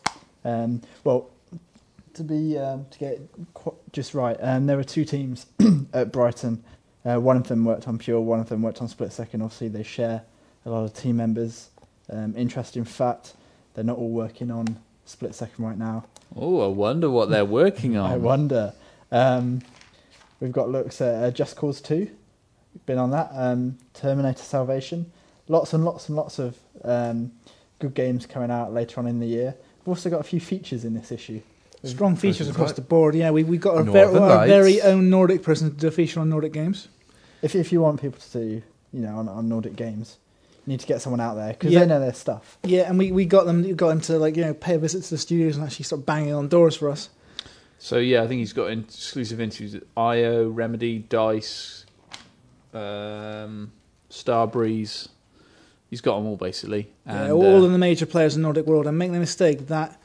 Um, well, to be um, to get it qu- just right, um, there were two teams at Brighton. Uh, one of them worked on Pure, one of them worked on Split Second. Obviously, they share a lot of team members. Um, interesting fact: they're not all working on Split Second right now. Oh, I wonder what they're working on. I wonder. Um, we've got looks at uh, Just Cause 2. Been on that. Um, Terminator Salvation. Lots and lots and lots of um, good games coming out later on in the year. We've also got a few features in this issue. Strong features Versus across Light. the board. Yeah, we we got our, Northern ver- our Lights. very own Nordic person to do a feature on Nordic games. If if you want people to do, you know, on, on Nordic games, you need to get someone out there because Yeah. they know their stuff. Yeah, and we, we got them we got them to like you know pay a visit to the studios and actually start banging on doors for us. So yeah, I think he's got in- exclusive interviews at IO, Remedy, Dice, um, Starbreeze. He's got them all basically. yeah, all uh, of the major players in the Nordic world. And make no mistake that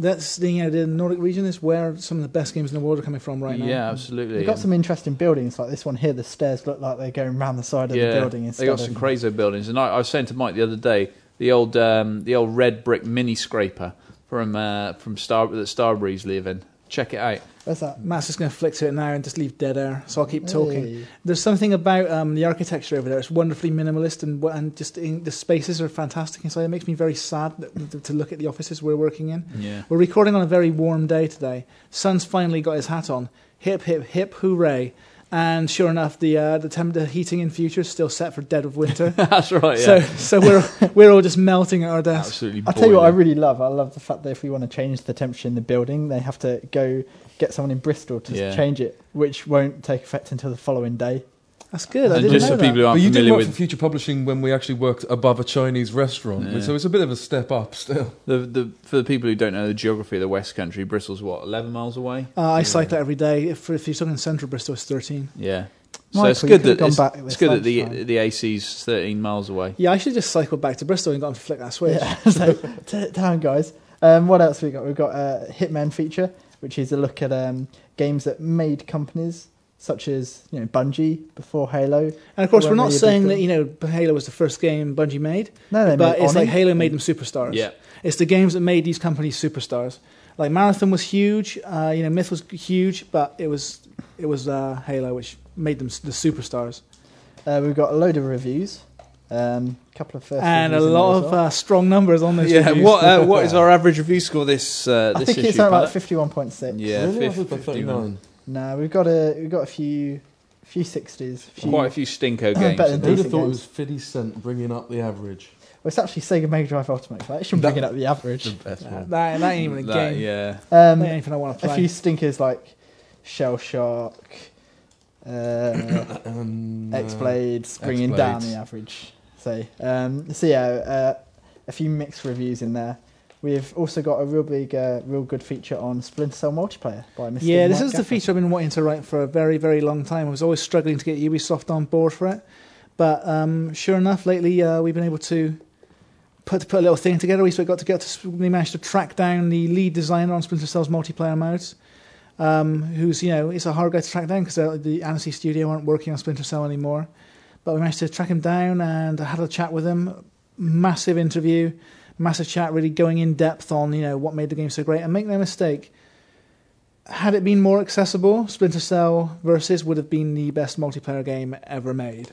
that's the you know the Nordic region is where some of the best games in the world are coming from right now. yeah, absolutely. They've got some interesting buildings like this one here. The stairs look like they're going round the side of yeah, the building instead they got of some crazy buildings. And I, I was saying to Mike the other day, the old um, the old red brick mini scraper from uh, from Star that Starbreeze live in. Check it out. Where's that? Matt's just going to flick to it now and just leave dead air. So I'll keep talking. Hey. There's something about um, the architecture over there. It's wonderfully minimalist, and and just in, the spaces are fantastic inside. It makes me very sad that, to look at the offices we're working in. Yeah. We're recording on a very warm day today. Sun's finally got his hat on. Hip hip hip hooray! And sure enough, the uh, the, temp- the heating in future is still set for dead of winter. That's right. So Yeah. so we're we're all just melting at our desks. Absolutely. I'll tell you what I really love. I love the fact that if we want to change the temperature in the building, they have to go get someone in Bristol to Yeah. change it, which won't take effect until the following day. That's good. I And didn't just know for people that. who aren't But you did familiar work with for Future Publishing when we actually worked above a Chinese restaurant, Yeah. so it's a bit of a step up still. The, the, for the people who don't know the geography of the West Country, Bristol's what, 11 miles away? Uh, I cycle every day. If, if you're talking central Bristol, it's 13. Yeah. So Michael, it's you good could've that gone it's, back it's this good that the lunchtime. the AC's 13 miles away. Yeah, I should just cycle back to Bristol and got him to flick that switch. Yeah, so turn it down, guys. Um, what else we got? We've got a Hitman feature, which is a look at um, games that made companies such as you know Bungie before Halo. And of course, we're weren't not really a big saying that you know Halo was the first game Bungie made, No, they but made it's like Halo made them superstars. Yeah. It's the games that made these companies superstars. Like Marathon was huge, uh, you know, Myth was huge, but it was it was uh, Halo which made them the superstars. Uh, we've got a load of reviews. Um, couple of first and a reviews in there lot as of well. uh, strong numbers on those. Yeah, reviews. what uh, what is our average review score this uh, I think issue? it's something like fifty-one point six. Yeah, really? I fif- thought it was 51. 39. No, we've got a we've got a few few sixties. Few, Quite a few stinko Better games. than Who'd have decent thought it games. was 50 Cent bringing up the average? Well, it's actually Sega Mega Drive Ultimate. So that shouldn't bring it up the average. The best Uh, one. that, that ain't even a That, game. yeah. That Um, ain't anything I want to play. a few stinkers like Shellshock, uh, And, uh, X Blades, bringing X-Blades. down the average. So, um, so yeah, uh, a few mixed reviews in there. We've also got a real big, uh, real good feature on Splinter Cell multiplayer by Mr. Yeah, this Mike is the feature I've been wanting to write for a very, very long time. I was always struggling to get Ubisoft on board for it, but um, sure enough, lately uh, we've been able to put put a little thing together. We got to get to we managed to track down the lead designer on Splinter Cell's multiplayer modes, um, who's you know it's a hard guy to track down because the Annecy studio aren't working on Splinter Cell anymore. But we managed to track him down and I had a chat with him. Massive interview, massive chat, really going in depth on you know what made the game so great. And make no mistake, had it been more accessible, Splinter Cell Versus would have been the best multiplayer game ever made.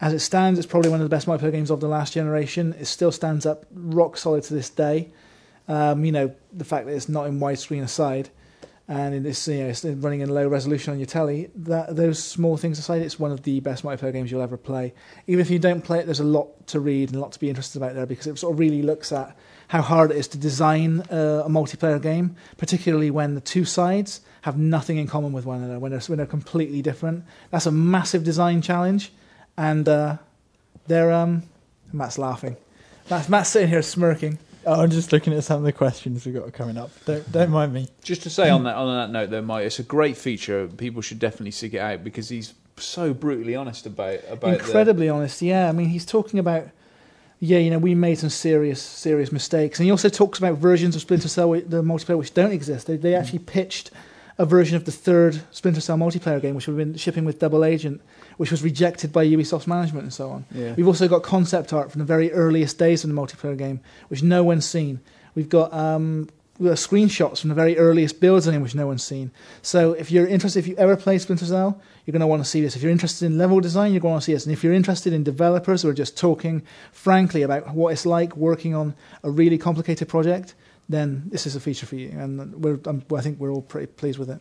As it stands, it's probably one of the best multiplayer games of the last generation. It still stands up rock solid to this day. Um, you know, the fact that it's not in widescreen aside, and it's you know running in low resolution on your telly. That those small things aside, it's one of the best multiplayer games you'll ever play. Even if you don't play it, there's a lot to read and a lot to be interested about there because it sort of really looks at how hard it is to design uh, a multiplayer game, particularly when the two sides have nothing in common with one another, when they're when they're completely different. That's a massive design challenge, and uh, they're um, Matt's laughing. Matt's, Matt's sitting here smirking. Oh, I'm just looking at some of the questions we've got coming up. Don't don't mind me. Just to say on that on that note, though, Mike, it's a great feature. People should definitely seek it out because he's so brutally honest about about incredibly honest. Yeah, I mean, he's talking about, yeah, you know, we made some serious, serious mistakes, and he also talks about versions of Splinter Cell, the multiplayer, which don't exist. They, they mm. actually pitched a version of the third Splinter Cell multiplayer game, which would have been shipping with Double Agent, which was rejected by Ubisoft's management and so on. Yeah. We've also got concept art from the very earliest days of the multiplayer game, which no one's seen. We've got um, screenshots from the very earliest builds it, which no one's seen. So if you're interested, if you ever play Splinter Cell, you're going to want to see this. If you're interested in level design, you're going to want to see this. And if you're interested in developers who are just talking frankly about what it's like working on a really complicated project, then this is a feature for you. And we're, um, I think we're all pretty pleased with it.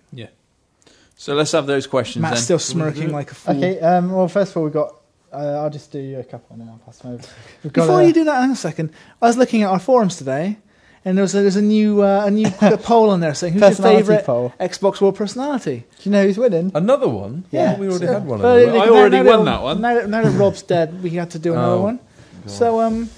So let's have those questions Matt's then. still smirking like a fool. Okay. Um, well, first of all, we've got. Uh, I'll just do a couple and then I'll pass them over. We've got Before a- you do that, hang on a second. I was looking at our forums today, and there was a, there's a new uh, a new poll on there saying who's your personality favourite poll. Xbox World personality. Do you know who's winning? Another one? Yeah. We already So- had one. Well, of them. I now- already now won that- that one. Now that, now that Rob's dead, we had to do another Oh, one. God. So, um,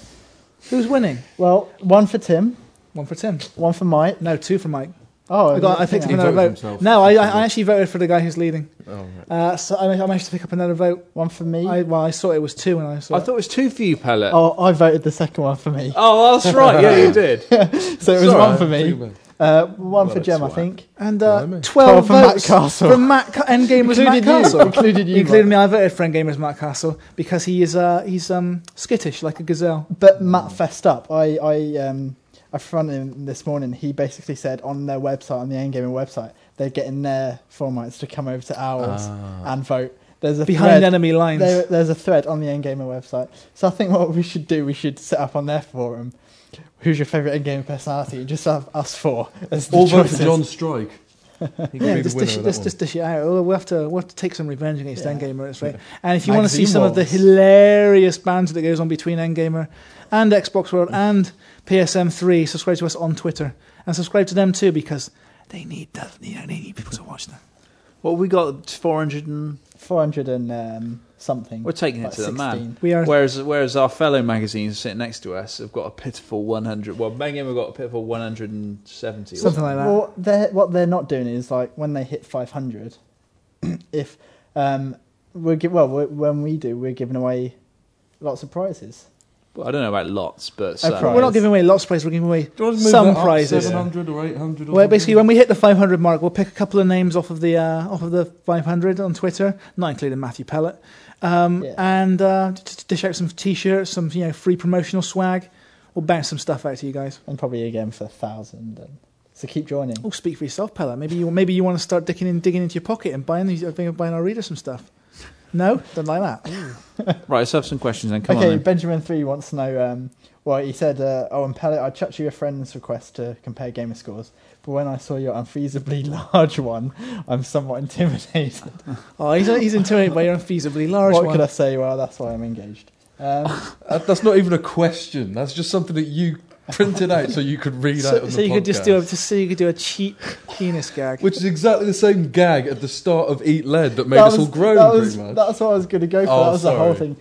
who's winning? Well, one for Tim, One for Tim. one for Mike. No, two for Mike. Oh, I got. I picked up another vote. himself. No, I, I I actually voted for the guy who's leading. Oh, right. Uh, so I, I managed to pick up another vote. one for me. I, well, I saw it was two, and I saw. I it. thought it was two for you, Pellett. oh, I voted the second one for me. Oh, that's right. Yeah, you did. So it was Sorry, one for me. Uh, one What for a Jem, I think. and uh, Blimey. twelve, Twelve for Matt votes Castle. from Matt. Ca- Endgame was Matt Included you. Castle. Included you. Including me, I voted for Endgame as Matt Castle because he is uh, he's um, skittish like a gazelle. But Matt fessed up. I, I, um, I fronted him this morning. He basically said on their website, on the Endgamer website, they're getting their formats to come over to ours Ah. and vote. There's a Behind thread. enemy lines. There, there's a thread on the Endgamer website. So I think what we should do, we should set up on their forum. Who's your favourite Endgamer personality? And just have us four as the All vote for. John Strike. He can Yeah, be the just winner dish, of just, that just dish it out. We'll we'll have to we'll have to take some revenge against Yeah. Endgamer. That's right. And if you want to see Magazine some of the wars. hilarious banter that goes on between Endgamer and Xbox World and PSM3, subscribe to us on Twitter and subscribe to them too because they need that. You know, they need people to watch them. Well, we got 400 and 400 and um, something. we're taking it like to the man. 16. We are. Whereas, whereas our fellow magazines sitting next to us have got a pitiful 100. Well, Bangame have got a pitiful 170. or Something like that. Well, they're, what they're not doing is like when they hit 500, if um, we're give, well, we're, when we do, we're giving away lots of prizes. Well, I don't know about lots, but A some. prize. We're not giving away lots of prizes. We're giving away Do you want to move some that up prizes. 700 or 800 or Well, basically, when we hit the 500 mark, we'll pick a couple of names off of the uh, off of the 500 on Twitter, not including Matthew Pellett, um, Yeah. and uh, t- t- dish out some t-shirts, some you know free promotional swag. We'll bounce some stuff out to you guys. And probably again for a thousand. And so keep joining. Oh, speak for yourself, Pellett. Maybe you maybe you want to start digging in, digging into your pocket and buying these, uh, buying our reader some stuff. No, don't like that. Right, let's have some questions then. Come okay, on then. Benjamin Three wants to know. Um, well, he said, uh, "Oh, and Pellett, I chucked you a friend's request to compare gamer scores, but when I saw your unfeasibly large one, I'm somewhat intimidated. Oh, he's, he's intimidated by your unfeasibly large what one. What could I say? Well, that's why I'm engaged." Um, that's not even a question. That's just something that you printed out so you could read out So, on so the you could just do a, podcast. just so you could do a cheap penis gag. Which is exactly the same gag at the start of Eat Lead that made that us all was- groan that was, much. That's what I was going to go for. Oh, that was the whole thing.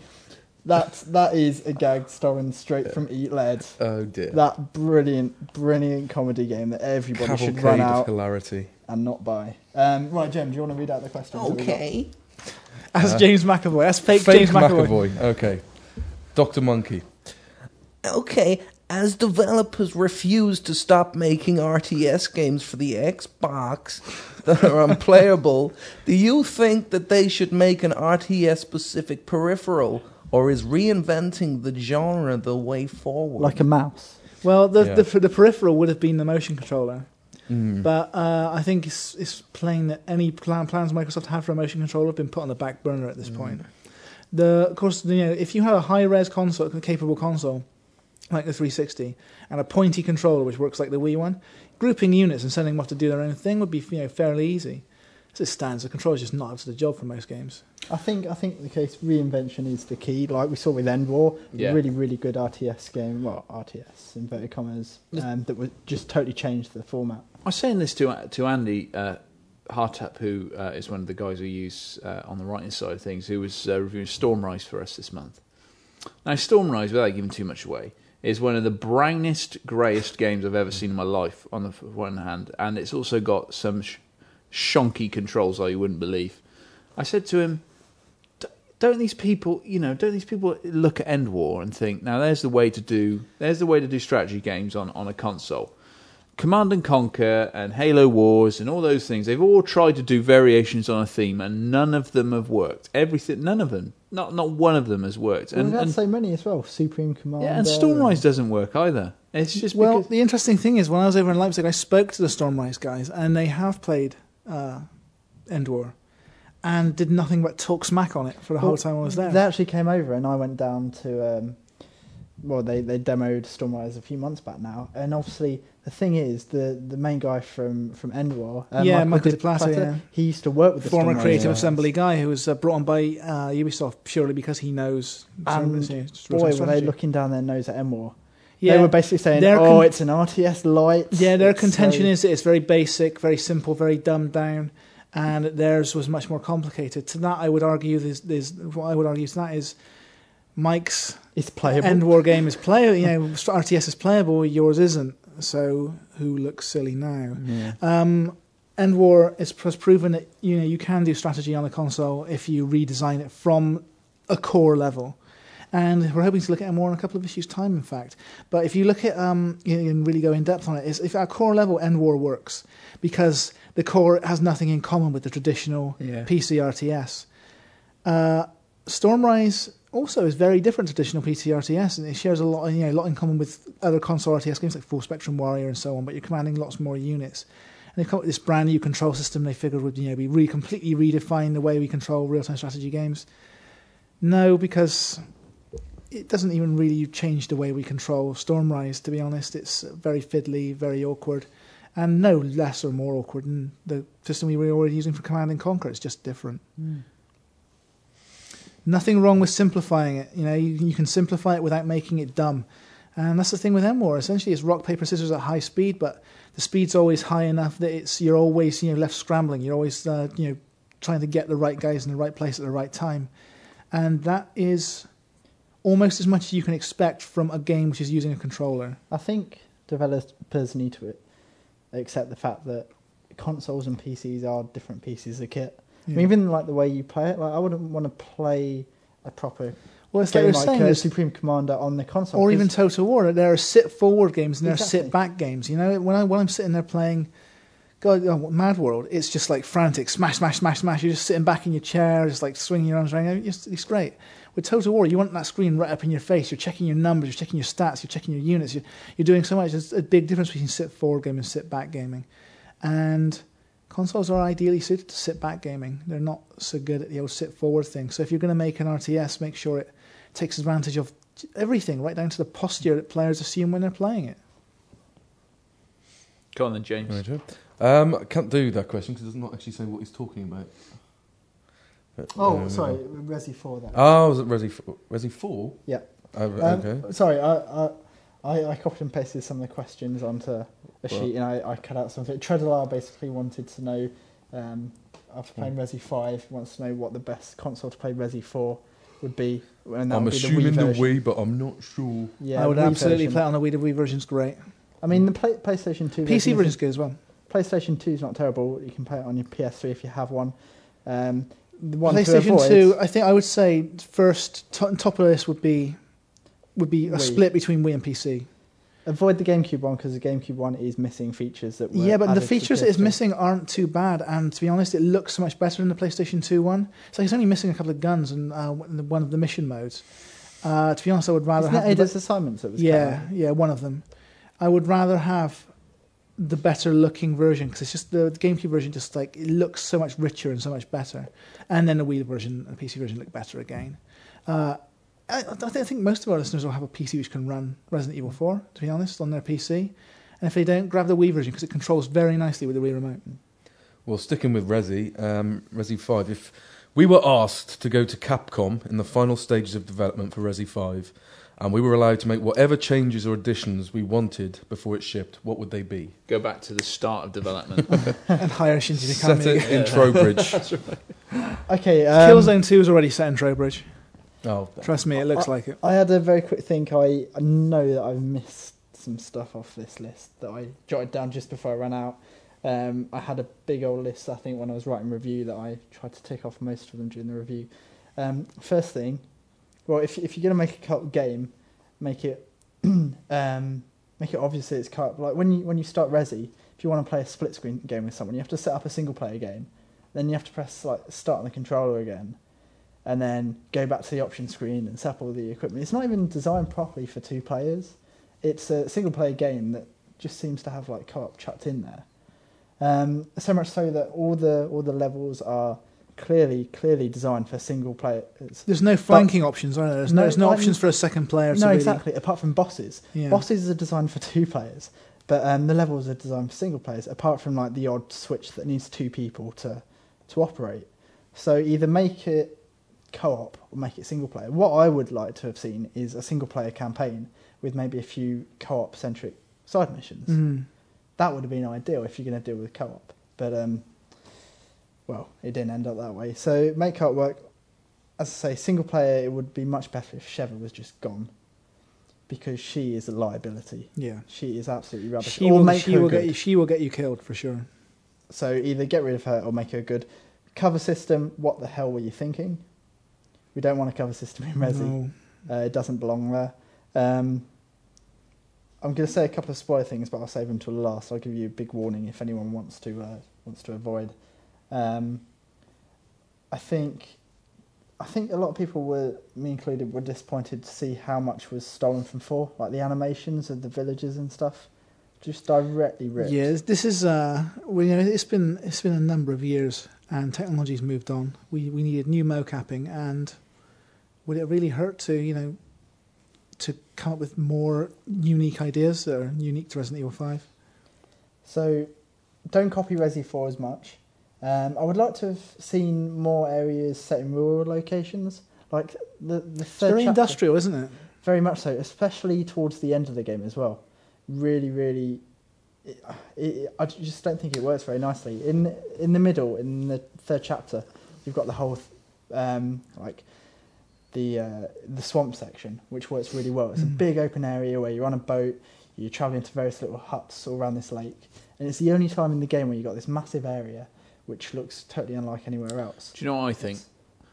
That that is a gag stolen straight from Eat Lead. oh dear. That brilliant, brilliant comedy game that everybody should Cavalcade run of out hilarity. and not buy. Um, right, Jem, do you want to read out the questions? that we got? Okay. As Uh, James McAvoy. That's fake, Fake James McAvoy. McAvoy. Okay. Dr. Monkey. Okay, as developers refuse to stop making RTS games for the Xbox that are unplayable, do you think that they should make an RTS specific peripheral, or is reinventing the genre the way forward? Like a mouse. Well, the, Yeah. the the peripheral would have been the motion controller, Mm. but uh, I think it's it's plain that any plan, plans Microsoft have for a motion controller have been put on the back burner at this point. The of course, you know, if you have a high res console, capable console like the 360, and a pointy controller which works like the Wii one, grouping units and sending them off to do their own thing would be you know fairly easy. As it stands, the controller's just not up to the job for most games. I think I think the case reinvention is the key. Like we saw with EndWar, Yeah. really really good RTS game. Well, RTS inverted commas um, that would just totally changed the format. I was saying this to to Andy uh, Hartup, who uh, is one of the guys we use uh, on the writing side of things, who was uh, reviewing Stormrise for us this month. Now, Stormrise, without giving too much away, is one of the brownest, greyest games I've ever seen in my life. On the one hand, and it's also got some sh- shonky controls you wouldn't believe. I said to him, "D- "Don't these people, you know, don't these people look at EndWar and think, now there's the way to do, there's the way to do strategy games on on a console." Command and Conquer and Halo Wars and all those things, they've all tried to do variations on a theme and none of them have worked. Everything, none of them, not not one of them has worked. And, And, we've had and so many as well. Supreme Command. yeah, and Stormrise doesn't work either. It's just well, because, the interesting thing is, when I was over in Leipzig, I spoke to the Stormrise guys, and they have played uh, EndWar, and did nothing but talk smack on it for the whole time I was there. They actually came over, and I went down to. Um, well, they they demoed Stormrise a few months back now, and obviously the thing is, the the main guy from from EndWar, uh, Yeah, Michael Platte, yeah. he used to work with the Former Stormrise Creative guys. Assembly guy who was uh, brought on by uh, Ubisoft purely because he knows. And Boy, were they strategy. looking down their nose at EndWar. Yeah, They were basically saying, Their "Oh, con- it's an RTS light." Yeah, their It's contention so- is that it's very basic, very simple, very dumbed down, and theirs was much more complicated. To that, I would argue, this, there's what I would argue to that is Mike's it's playable. End War game is playable. You know, RTS is playable. Yours isn't. So who looks silly now? yeah. Um, EndWar is, has proven that you know you can do strategy on a console if you redesign it from a core level. And we're hoping to look at it more in a couple of issues' time, in fact. But if you look at um, you know, and really go in depth on it, is if at core level, EndWar works because the core has nothing in common with the traditional Yeah. PC RTS. Uh, Stormrise also is very different to traditional PC RTS, and it shares a lot, you know, a lot in common with other console RTS games like Full Spectrum Warrior and so on. But you're commanding lots more units, and they come up with this brand new control system. They figured would you know be re- completely redefine the way we control real time strategy games. No, because it doesn't even really change the way we control Stormrise. To be honest, it's very fiddly, very awkward, and no less or more awkward than the system we were already using for Command and Conquer. It's just different. Hmm. Nothing wrong with simplifying it. You know, you, you can simplify it without making it dumb. And that's the thing with EndWar. Essentially, it's rock, paper, scissors at high speed, but the speed's always high enough that it's you're always you know left scrambling. You're always uh, you know trying to get the right guys in the right place at the right time, and that is almost as much as you can expect from a game which is using a controller. I think developers need to accept the fact that consoles and PCs are different pieces of kit. I mean, even like the way you play it, like I wouldn't want to play a proper well, it's like game like saying, uh, Supreme Commander on the console, or even Total War. There are sit forward games and there are sit back games. You know, when I when I'm sitting there playing, God, oh, MadWorld, it's just like frantic, smash, smash, smash, smash. You're just sitting back in your chair, just like swinging your arms around. It's, it's great. With Total War, you want that screen right up in your face. You're checking your numbers, you're checking your stats, you're checking your units. You're, you're doing so much. There's a big difference between sit forward gaming and sit back gaming, and consoles are ideally suited to sit back gaming. They're not so good at the old sit forward thing. So if you're going to make an RTS, make sure it takes advantage of everything, right down to the posture that players assume when they're playing it. Go on then, James. Right, Um, I can't do that question because it does not actually say what he's talking about. But, Oh, um, sorry, Resi 4 then. Oh, was it Resi 4? Resi 4? Yeah. Oh, Um, okay. Sorry, I, I, I, I copied and pasted some of the questions onto a Well- sheet and I, I cut out something. Tredalar basically wanted to know, um, after playing Hmm. Resi 5, wants to know what the best console to play Resi 4 would be. And that I'm would be assuming the the Wii. version. Wii, but I'm not sure. Yeah, I would Wii absolutely version. play it on the Wii. The Wii version's great. I mean, the play, PlayStation 2 PC version version's is, good as well. PlayStation 2 is not terrible. You can play it on your PS3 if you have one. Um, the one PlayStation Two, I think I would say first to, top of the list would be would be a Wii. split between Wii and PC. Avoid the GameCube one because the GameCube one is missing features that were Yeah, but the added to features it is PS3. missing aren't too bad, and to be honest, it looks so much better than the PlayStation 2 one. It's like it's only missing a couple of guns and uh, one of the mission modes. Uh, to be honest, I would rather Isn't have it the Ada's assignments that was yeah, out? yeah, one of them. I would rather have the better looking version because it's just the, the GameCube version just like it looks so much richer and so much better, and then the Wii version and the PC version look better again. Uh, I, I think- most of our listeners will have a PC which can run Resident Evil 4, to be honest, on their PC. And if they don't, grab the Wii version because it controls very nicely with the Wii remote. Well, sticking with Resi, um, Resi 5, if we were asked to go to Capcom in the final stages of development for Resi 5, and we were allowed to make whatever changes or additions we wanted before it shipped, what would they be? Go back to the start of development. and hire Shinji Set it in Trowbridge. Okay, um, Killzone 2 is already set in Trowbridge. Oh, Trust me, it looks like it. I had a very quick think. I I know that I've missed some stuff off this list that I jotted down just before I ran out. Um, I had a big old list, I think, when I was writing review that I tried to tick off most of them during the review. Um, first thing, well, if if you're gonna make a co-op game, make it um, make it obvious that it's co-op. Like when you when you start Resi, if you want to play a split screen game with someone, you have to set up a single player game. Then you have to press like start on the controller again, and then go back to the option screen and set up all the equipment. It's not even designed properly for two players. It's a single player game that just seems to have like co-op chucked in there. Um, so much so that all the all the levels are clearly clearly designed for single player. it's- There's no flanking options, are there? There's no, No, there's no options for a second player. No, really- exactly. Apart from bosses, Yeah. bosses are designed for two players, but um, the levels are designed for single players. Apart from like the odd switch that needs two people to to operate. So either make it co-op or make it single player. What I would like to have seen is a single player campaign with maybe a few co-op centric side missions. Mm. That would have been ideal if you're going to deal with co-op. But um, well, it didn't end up that way. So make co-op work. As I say, single player, it would be much better if Sheva was just gone, because she is a liability. Yeah. She is absolutely rubbish. She or will, make she her will good. get you, she will get you killed for sure. So either get rid of her or make her a good. Cover system. What the hell were you thinking? We don't want a cover system in Resi. No. Uh, it doesn't belong there. Um, I'm going to say a couple of spoiler things, but I'll save them till the last. I'll give you a big warning if anyone wants to uh, wants to avoid. Um, I think I think a lot of people were, me included, were disappointed to see how much was stolen from four, like the animations of the villages and stuff, just directly ripped. Yeah, this is uh, well, you know, it's been it's been a number of years, and technology's moved on. We we needed new mocapping, and would it really hurt to you know to come up with more unique ideas that are unique to Resident Evil Five? So don't copy Resi 4 as much. Um, I would like to have seen more areas set in rural locations. Like the, the It's third very chapter- industrial, isn't it? Very much so, especially towards the end of the game as well. Really, really. It, it, I just don't think it works very nicely. In in the middle, in the third chapter, you've got the whole, um, like, the uh, the swamp section, which works really well. It's a Mm. big open area where you're on a boat, you're traveling to various little huts all around this lake, and it's the only time in the game where you've got this massive area, which looks totally unlike anywhere else. Do you know what I think?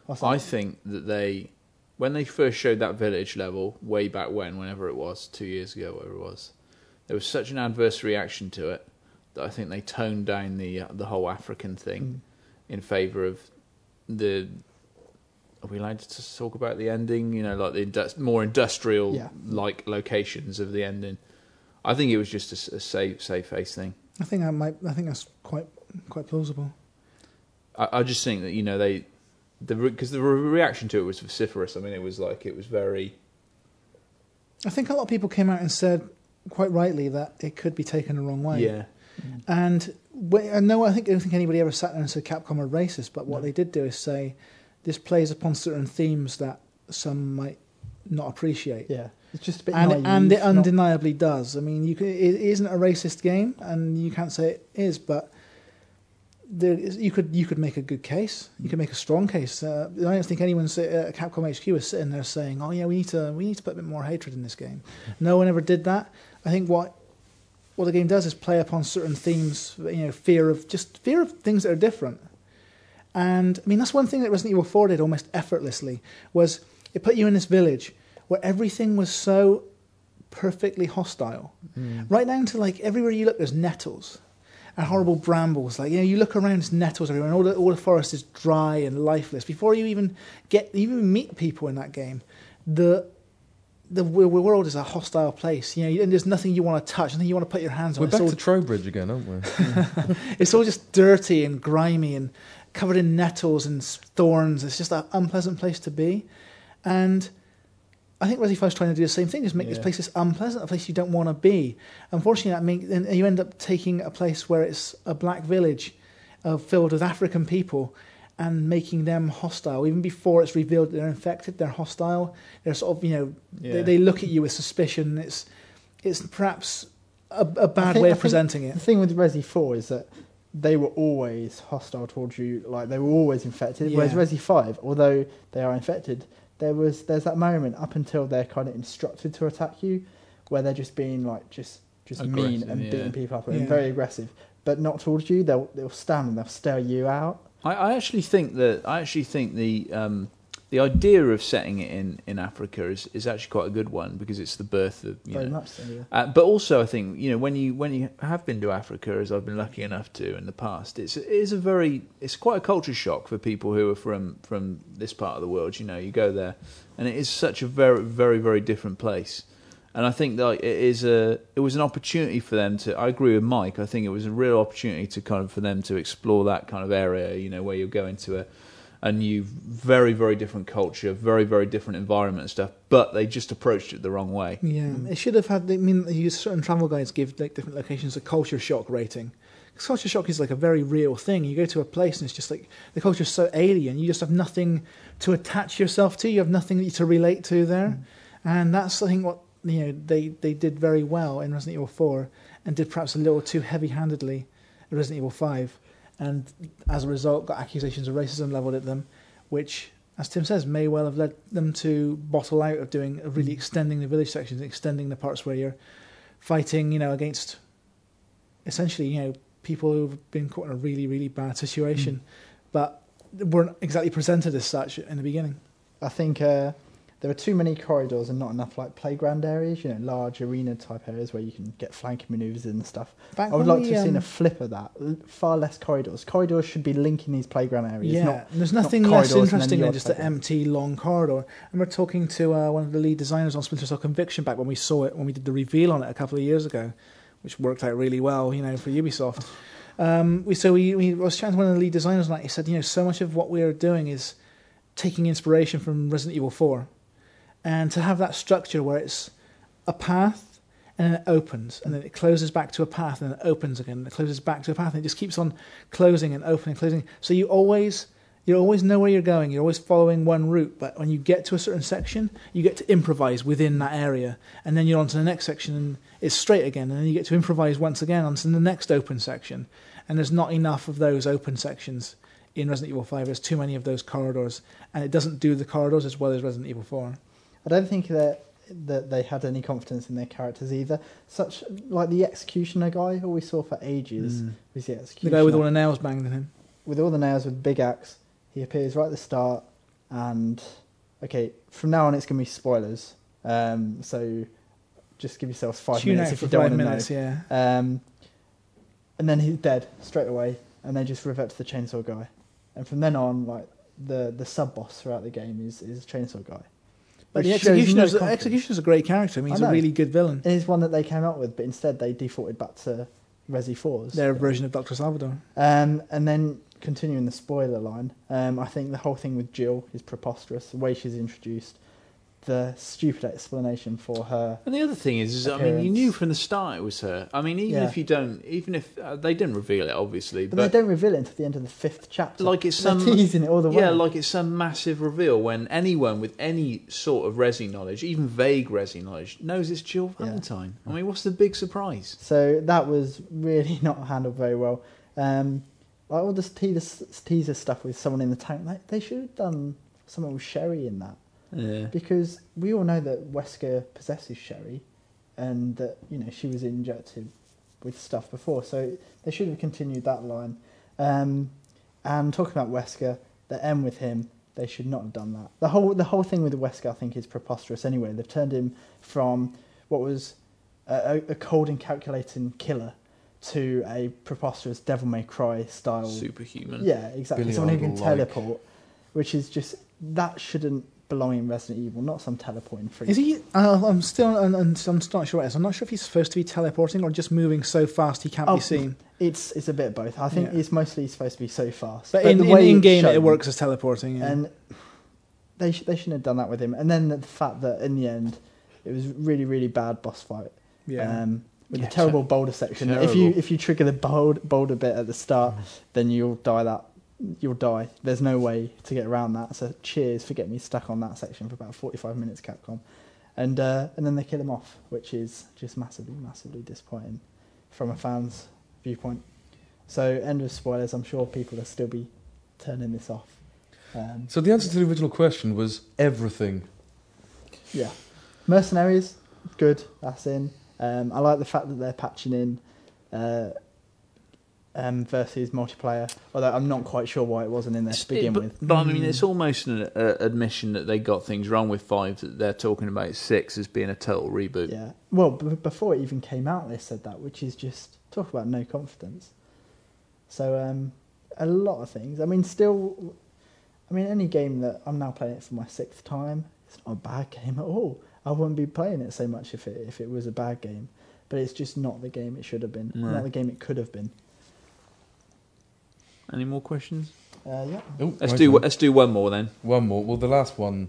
What's I think that they, when they first showed that village level way back when, whenever it was, two years ago, whatever it was, there was such an adverse reaction to it that I think they toned down the uh, the whole African thing Mm. in favour of the. Are we allowed to talk about the ending? You know, like the indus- more industrial Yeah. like locations of the ending. I think it was just a safe safe face thing. I think I might. I think that's quite quite plausible. I, I just think that you know they, the because the re- reaction to it was vociferous. I mean, it was like it was very. I think a lot of people came out and said, quite rightly, that it could be taken the wrong way. Yeah, And I know I think I don't think anybody ever sat there and said Capcom are racist, but what No. they did do is say this plays upon certain themes that some might not appreciate. Yeah, it's just a bit And naive. and it not- undeniably does. I mean, you can, it isn't a racist game, and you can't say it is, but there is, you could you could make a good case. You could make a strong case. Uh, I don't think anyone at Capcom HQ is sitting there saying, "Oh yeah, we need to we need to put a bit more hatred in this game." No one ever did that. I think what what the game does is play upon certain themes. You know, fear of just fear of things that are different. And I mean, that's one thing that Resident Evil 4 did almost effortlessly was it put you in this village where everything was so perfectly hostile, Mm. right down to like everywhere you look, there's nettles and horrible brambles. Like you know, you look around, there's nettles everywhere, and all the all the forest is dry and lifeless. Before you even get you even meet people in that game, the the world is a hostile place. You know, and there's nothing you want to touch, nothing you want to put your hands on. We're It's back all to Trowbridge again, aren't we? it's all just dirty and grimy and covered in nettles and thorns. It's just an unpleasant place to be. And I think 5 is trying to do the same thing, just make this place as unpleasant, a place you don't want to be. Unfortunately, that then you end up taking a place where it's a black village uh, filled with African people and making them hostile. Even before it's revealed they're infected, they're hostile. They're sort of, you know, yeah. they, they look at you with suspicion. It's, it's perhaps a, a bad think- way of presenting it. The thing with Resi 4 is that they were always hostile towards you, like they were always infected. Whereas Resi 5, although they are infected, there was there's that moment up until they're kind of instructed to attack you, where they're just being like just just mean and yeah. beating people up Yeah. and very aggressive, but not towards you. They'll they'll stand and they'll stare you out. I, I actually think that I actually think the um, the idea of setting it in, in Africa is, is actually quite a good one because it's the birth of you Very know. much so. Yeah. Uh, but also, I think you know when you when you have been to Africa, as I've been lucky enough to in the past, it's it is a very it's quite a culture shock for people who are from from this part of the world. You know, you go there, and it is such a very very very different place. And I think that it is a it was an opportunity for them to. I agree with Mike. I think it was a real opportunity to kind of for them to explore that kind of area. You know, where you're going to a a new, very very different culture, very very different environment and stuff. But they just approached it the wrong way. Yeah, Mm. it should have had. I mean, certain travel guides give like different locations a culture shock rating. 'Cause culture shock is like a very real thing. You go to a place and it's just like the culture is so alien. You just have nothing to attach yourself to. You have nothing to relate to there, and that's I think what you know they they did very well in Resident Evil Four, and did perhaps a little too heavy-handedly in Resident Evil Five, and as a result got accusations of racism leveled at them, which as Tim says, may well have led them to bottle out of doing of really extending the village sections, extending the parts where you're fighting, you know, against essentially, you know, people who've been caught in a really, really bad situation, but weren't exactly presented as such in the beginning. I think uh, there are too many corridors and not enough like playground areas. You know, large arena type areas where you can get flanking maneuvers in and stuff. Back I would like we, to have seen um, a flip of that. L- Far less corridors. Corridors should be linking these playground areas. Yeah, Not, there's not nothing less and then interesting than just an empty long corridor. And we're talking to uh, one of the lead designers on Splinter Cell Conviction back when we saw it, when we did the reveal on it a couple of years ago, which worked out really well, you know, for Ubisoft. Um, we so we, we I was chatting to one of the lead designers, and he said, you know, so much of what we are doing is taking inspiration from Resident Evil Four, and to have that structure where it's a path and then it opens and then it closes back to a path and then it opens again and it closes back to a path and it just keeps on closing and opening closing. So you always you always know where you're going. You're always following one route but when you get to a certain section you get to improvise within that area and then you're on to the next section and it's straight again and then you get to improvise once again onto the next open section. And there's not enough of those open sections in Resident Evil 5 there's too many of those corridors and it doesn't do the corridors as well as Resident Evil 4 I don't think that that they had any confidence in their characters either. Such like the executioner guy, who we saw for ages, Mm. was the the guy with all the nails banged in him with all the nails with the big axe. He appears right at the start, and okay, from now on it's gonna be spoilers. Um, so just give yourselves five Tune minutes if you don't want to minutes know. yeah Um, and then he's dead straight away, and they just revert to the chainsaw guy. And from then on, like the the sub boss throughout the game is is chainsaw guy. But the shows no executioner's, a great character. I mean, he's I a really good villain. It is one that they came up with, but instead they defaulted back to Resi Fours. Their version of Doctor Salvador. Um, and then continuing the spoiler line, um, I think the whole thing with Jill is preposterous. The way she's introduced, the stupid explanation for her. And the other thing is, is I mean, you knew from the start it was her. I mean, even Yeah. if you don't, even if uh, they didn't reveal it, obviously, But, but, they don't reveal it until the end of the fifth chapter. like it's They're some teasing it all the way. yeah, like it's some massive reveal when anyone with any sort of resi knowledge, even vague resi knowledge, knows it's Jill Yeah. Valentine. I mean, what's the big surprise? So that was really not handled very well. Um, like all this teaser, teaser stuff with someone in the tank, like, they should have done something with Sherry in that. Yeah. Because we all know that Wesker possesses Sherry and that, you know, she was injected with stuff before. So they should have continued that line. Um, and talking about Wesker, the end with him, they should not have done that. The whole the whole thing with Wesker, I think, is preposterous. Anyway, they've turned him from what was a, a a cold and calculating killer to a preposterous Devil May Cry style. Superhuman. Yeah, exactly. Billy Someone who can Idol-like. teleport, which is just that shouldn't belong in Resident Evil, not some teleporting freak. Is he? Uh, I'm still, and, and I'm not sure what it is. I'm not sure if he's supposed to be teleporting or just moving so fast he can't Oh, be seen. It's it's a bit of both. I think Yeah. it's mostly supposed to be so fast, But, in, the in, way in it's game, it works as teleporting. Yeah. And they sh- they shouldn't have done that with him. And then the fact that in the end, it was really really bad boss fight. yeah. Um, with Yeah, the terrible boulder section. If you if you trigger the bold, boulder bit at the start, then you'll die that you'll die. There's no way to get around that. So cheers for getting me stuck on that section for about 45 minutes, Capcom. And uh, and then they kill him off, which is just massively, massively disappointing from a fan's viewpoint. So end of spoilers. I'm sure people will still be turning this off. Um, So the answer to the original question was everything. yeah, mercenaries, good. That's in. Um, I like the fact that they're patching in uh, um, versus multiplayer. Although I'm not quite sure why it wasn't in there to begin but, with. but I mean, it's almost an uh, admission that they got things wrong with five. That they're talking about six as being a total reboot. Yeah. Well, b- before it even came out, they said that, which is just talk about no confidence. So um, a lot of things. I mean, still, I mean, any game that I'm now playing it for my sixth time, it's not a bad game at all. I wouldn't be playing it so much if it if it was a bad game, but it's just not the game it should have been, No. not the game it could have been. Any more questions? Uh, yeah. Oh, Let's do then. let's do one more then. One more. Well, the last one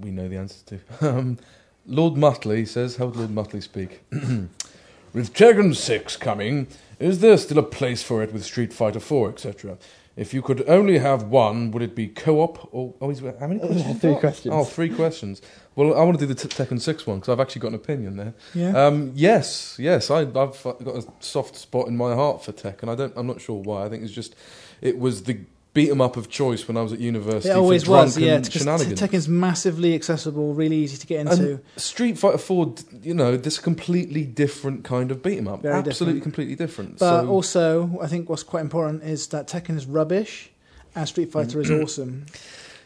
we know the answer to. Um, Lord Mutley says, how would Lord Mutley speak? with Tekken 6 coming, is there still a place for it with Street Fighter 4, etc.? If you could only have one, would it be co-op or oh, he's, how many questions? Three questions. Oh, three questions. Well, I want to do the t- Tekken 6 one because I've actually got an opinion there. yeah. Um, yes, yes, I, I've got a soft spot in my heart for tech, and I don't. I'm not sure why. I think it's just it was the beat 'em up of choice when I was at university. it always for was, yeah. Shenanigans. Tekken's massively accessible, really easy to get into. And Street Fighter 4, you know, this completely different kind of beat 'em up. Very Absolutely, different. completely different. but so, also, I think what's quite important is that Tekken is rubbish and Street Fighter is awesome.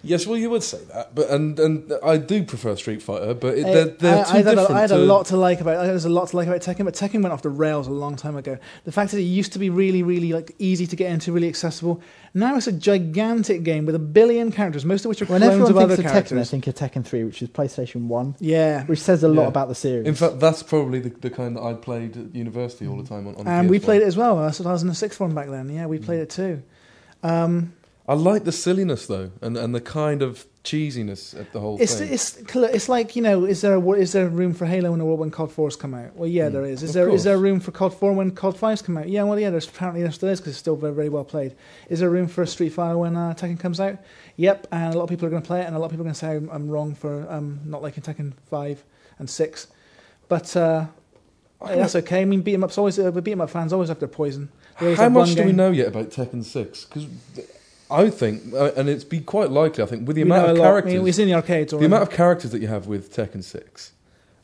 Yes, well, you would say that, but and and I do prefer Street Fighter, but it, they're, they're I, too I had, a, different. I had a lot to like about. There's a lot to like about Tekken, but Tekken went off the rails a long time ago. The fact that it used to be really, really like easy to get into, really accessible. Now it's a gigantic game with a billion characters, most of which are When clones everyone of other thinks of Tekken, they think of Tekken 3, which is PlayStation 1, yeah, which says a lot Yeah. about the series. In fact, that's probably the, the kind that I played at university all the time on. on and we PS1. played it as well. That's what I was in the sixth one back then. Yeah, we played it too. Um, I like the silliness though, and, and the kind of cheesiness at the whole it's thing. it's it's like you know, is there a, is there room for Halo in the world when COD 4's come out? Well, yeah, Mm, there is. Is of there is there room for COD 4 when COD 5's come out? Yeah, well, yeah, there's apparently there still is because it's still very very well played. Is there room for Street Fighter when uh, Tekken comes out? Yep, and a lot of people are going to play it, and a lot of people are going to say I'm, I'm wrong for um, not liking Tekken 5 and 6, but. Uh, that's okay. I mean, beat 'em ups always. Uh, beat 'em up fans always have their poison. How much do we know yet about Tekken Six? Because I think, uh, and it's be quite likely. I think with the We amount of a lot. I characters, mean, it's in the arcades the amount of characters that you have with Tekken Six,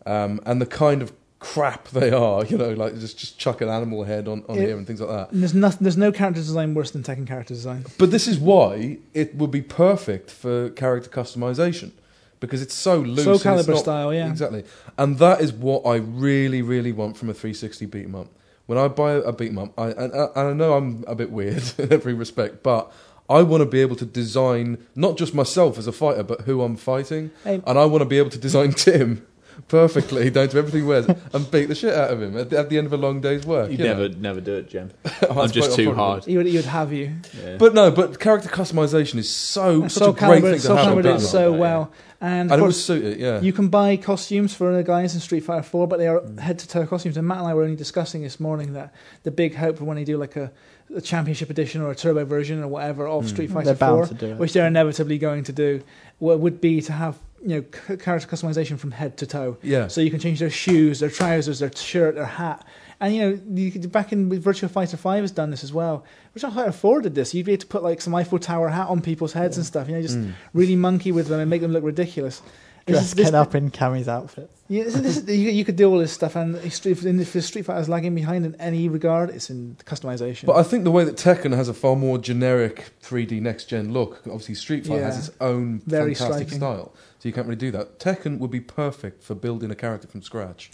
um, and the kind of crap they are, you know, like just just chuck an animal head on, on It- here and things like that. There's no, there's no character design worse than Tekken character design. But this is why it would be perfect for character customization because it's so loose. Soul it's Calibur not- style, yeah. Exactly. And that is what I really, really want from a 360 beat 'em up. When I buy a beat 'em up, I, and, and I know I'm a bit weird in every respect, but I want to be able to design not just myself as a fighter, but who I'm fighting. Hey, And I want to be able to design Tim perfectly down to everything he wears and beat the shit out of him at the, at the end of a long day's work. You you know. never, never do it, Jem. I'm oh, I'm just too hard. He would, he would have you. Yeah. But no, but character customization is so And such Soul a great thing to Soul have. Calibur on did it so Yeah. well. And, and of it would course, suit it, yeah. you can buy costumes for the guys in Street Fighter 4, but they are head to toe costumes. And Matt and I were only discussing this morning that the big hope for when they do like a, a championship edition or a turbo version or whatever of Mm. Street Fighter 4, to do it. which they're inevitably going to do, would be to have you know c- character customization from head to toe. yeah. So you can change their shoes, their trousers, their shirt, their hat. And you know, you could, back in Virtua Fighter Five has done this as well. Virtua Fighter Four did this. You'd be able to put like some Eiffel Tower hat on people's heads and stuff. You know, just Mm. really monkey with them and make them look ridiculous. This Dress is- this- Ken up in Cammy's outfit. Yeah, this, this, you, you could do all this stuff, and if Street, if the Street Fighter is lagging behind in any regard, it's in customization. But I think the way that Tekken has a far more generic 3D next gen look, obviously Street Fighter has its own Very fantastic striking. style, so you can't really do that. Tekken would be perfect for building a character from scratch,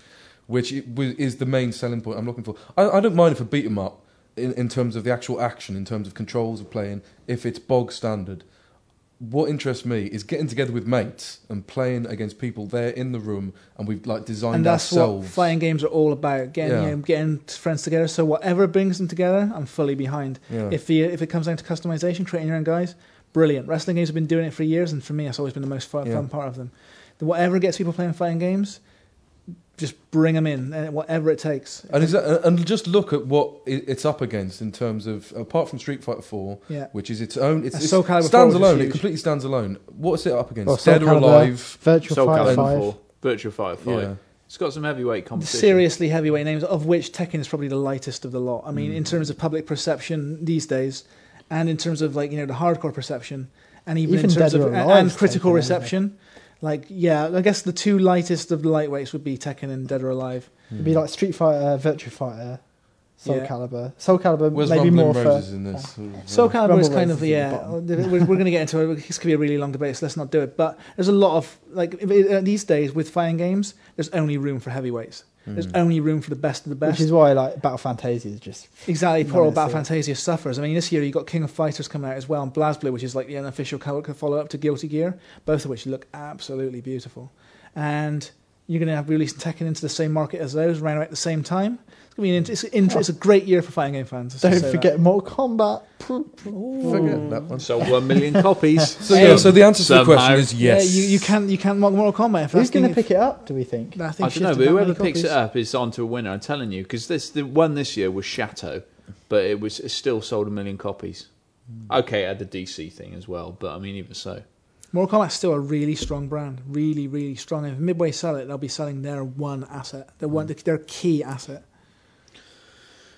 which is the main selling point I'm looking for. I, I don't mind if a beat 'em up in, in terms of the actual action, in terms of controls of playing, if it's bog standard. What interests me is getting together with mates and playing against people there in the room, and we've like designed and that's ourselves. what fighting games are all about. Getting Yeah. you know, getting friends together. So whatever brings them together, I'm fully behind. Yeah. If the if it comes down to customization, creating your own guys, brilliant. Wrestling games have been doing it for years, and for me, that's always been the most fun, Yeah. fun part of them. The, whatever gets people playing fighting games, just bring them in, uh, whatever it takes. And, is that, and just look at what it's up against in terms of apart from Street Fighter Four, yeah. which is its own. It's, And it's Soul Calibur stands was alone. It completely stands alone. What's it up against? Well, Soul Dead or Alive? Virtual Soul Fighter Calibur 5. 4, Virtua Fighter 5. Yeah. It's got some heavyweight competition. seriously heavyweight names, of which Tekken is probably the lightest of the lot. I mean, Mm. in terms of public perception these days, and in terms of like you know the hardcore perception, and even, Even in terms Dead of or and Alive's critical Tekken, isn't reception, like yeah, I guess the two lightest of the lightweights would be Tekken and Dead or Alive. It'd be like Street Fighter, Virtua Fighter, Soul Yeah. Calibur. Soul Calibur Where's maybe Rumbling more Roses for. in this? Sort of, Soul uh, Calibur Rumble is kind Roses of yeah. the We're, we're going to get into it. This could be a really long debate, so let's not do it. But there's a lot of like if it, uh, these days with fighting games, there's only room for heavyweights. There's mm. only room for the best of the best. Which is why like Battle Fantasia is just Exactly, poor old Battle. Fantasia suffers. I mean, this year you got King of Fighters coming out as well, and BlazBlue, which is like the unofficial follow up to Guilty Gear, both of which look absolutely beautiful. And you're going to have releasing Tekken into the same market as those around about the same time. It's going to be an, it's, it's, it's a great year for fighting game fans. don't say forget Mortal Kombat. Forget that one. Sold 1 million copies. So yeah, so the answer to the question is yes. Yeah, you, you can't you can't mock Mortal Kombat if Who's going to pick it up? Do we think? I, I don't know, but whoever many picks it up is on to a winner. I'm telling you, because this the one this year was Chateau, but it was it still sold a million copies. Hmm. Okay, it had the DC thing as well, but I mean, even so. Mortal Kombat's still a really strong brand, really, really strong. If Midway sell it, they'll be selling their one asset, their one, hmm. their key asset.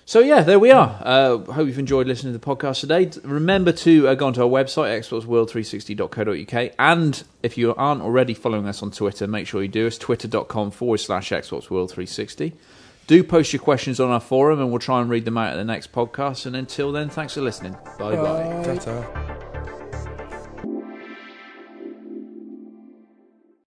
So yeah, there we are. Uh, hope you've enjoyed listening to the podcast today. Remember to uh, go onto our website, xboxworld360.co.uk, and if you aren't already following us on Twitter, make sure you do. It's twitter.com forward slash xboxworld360. Do post your questions on our forum, and we'll try and read them out at the next podcast. And until then, thanks for listening. Bye bye.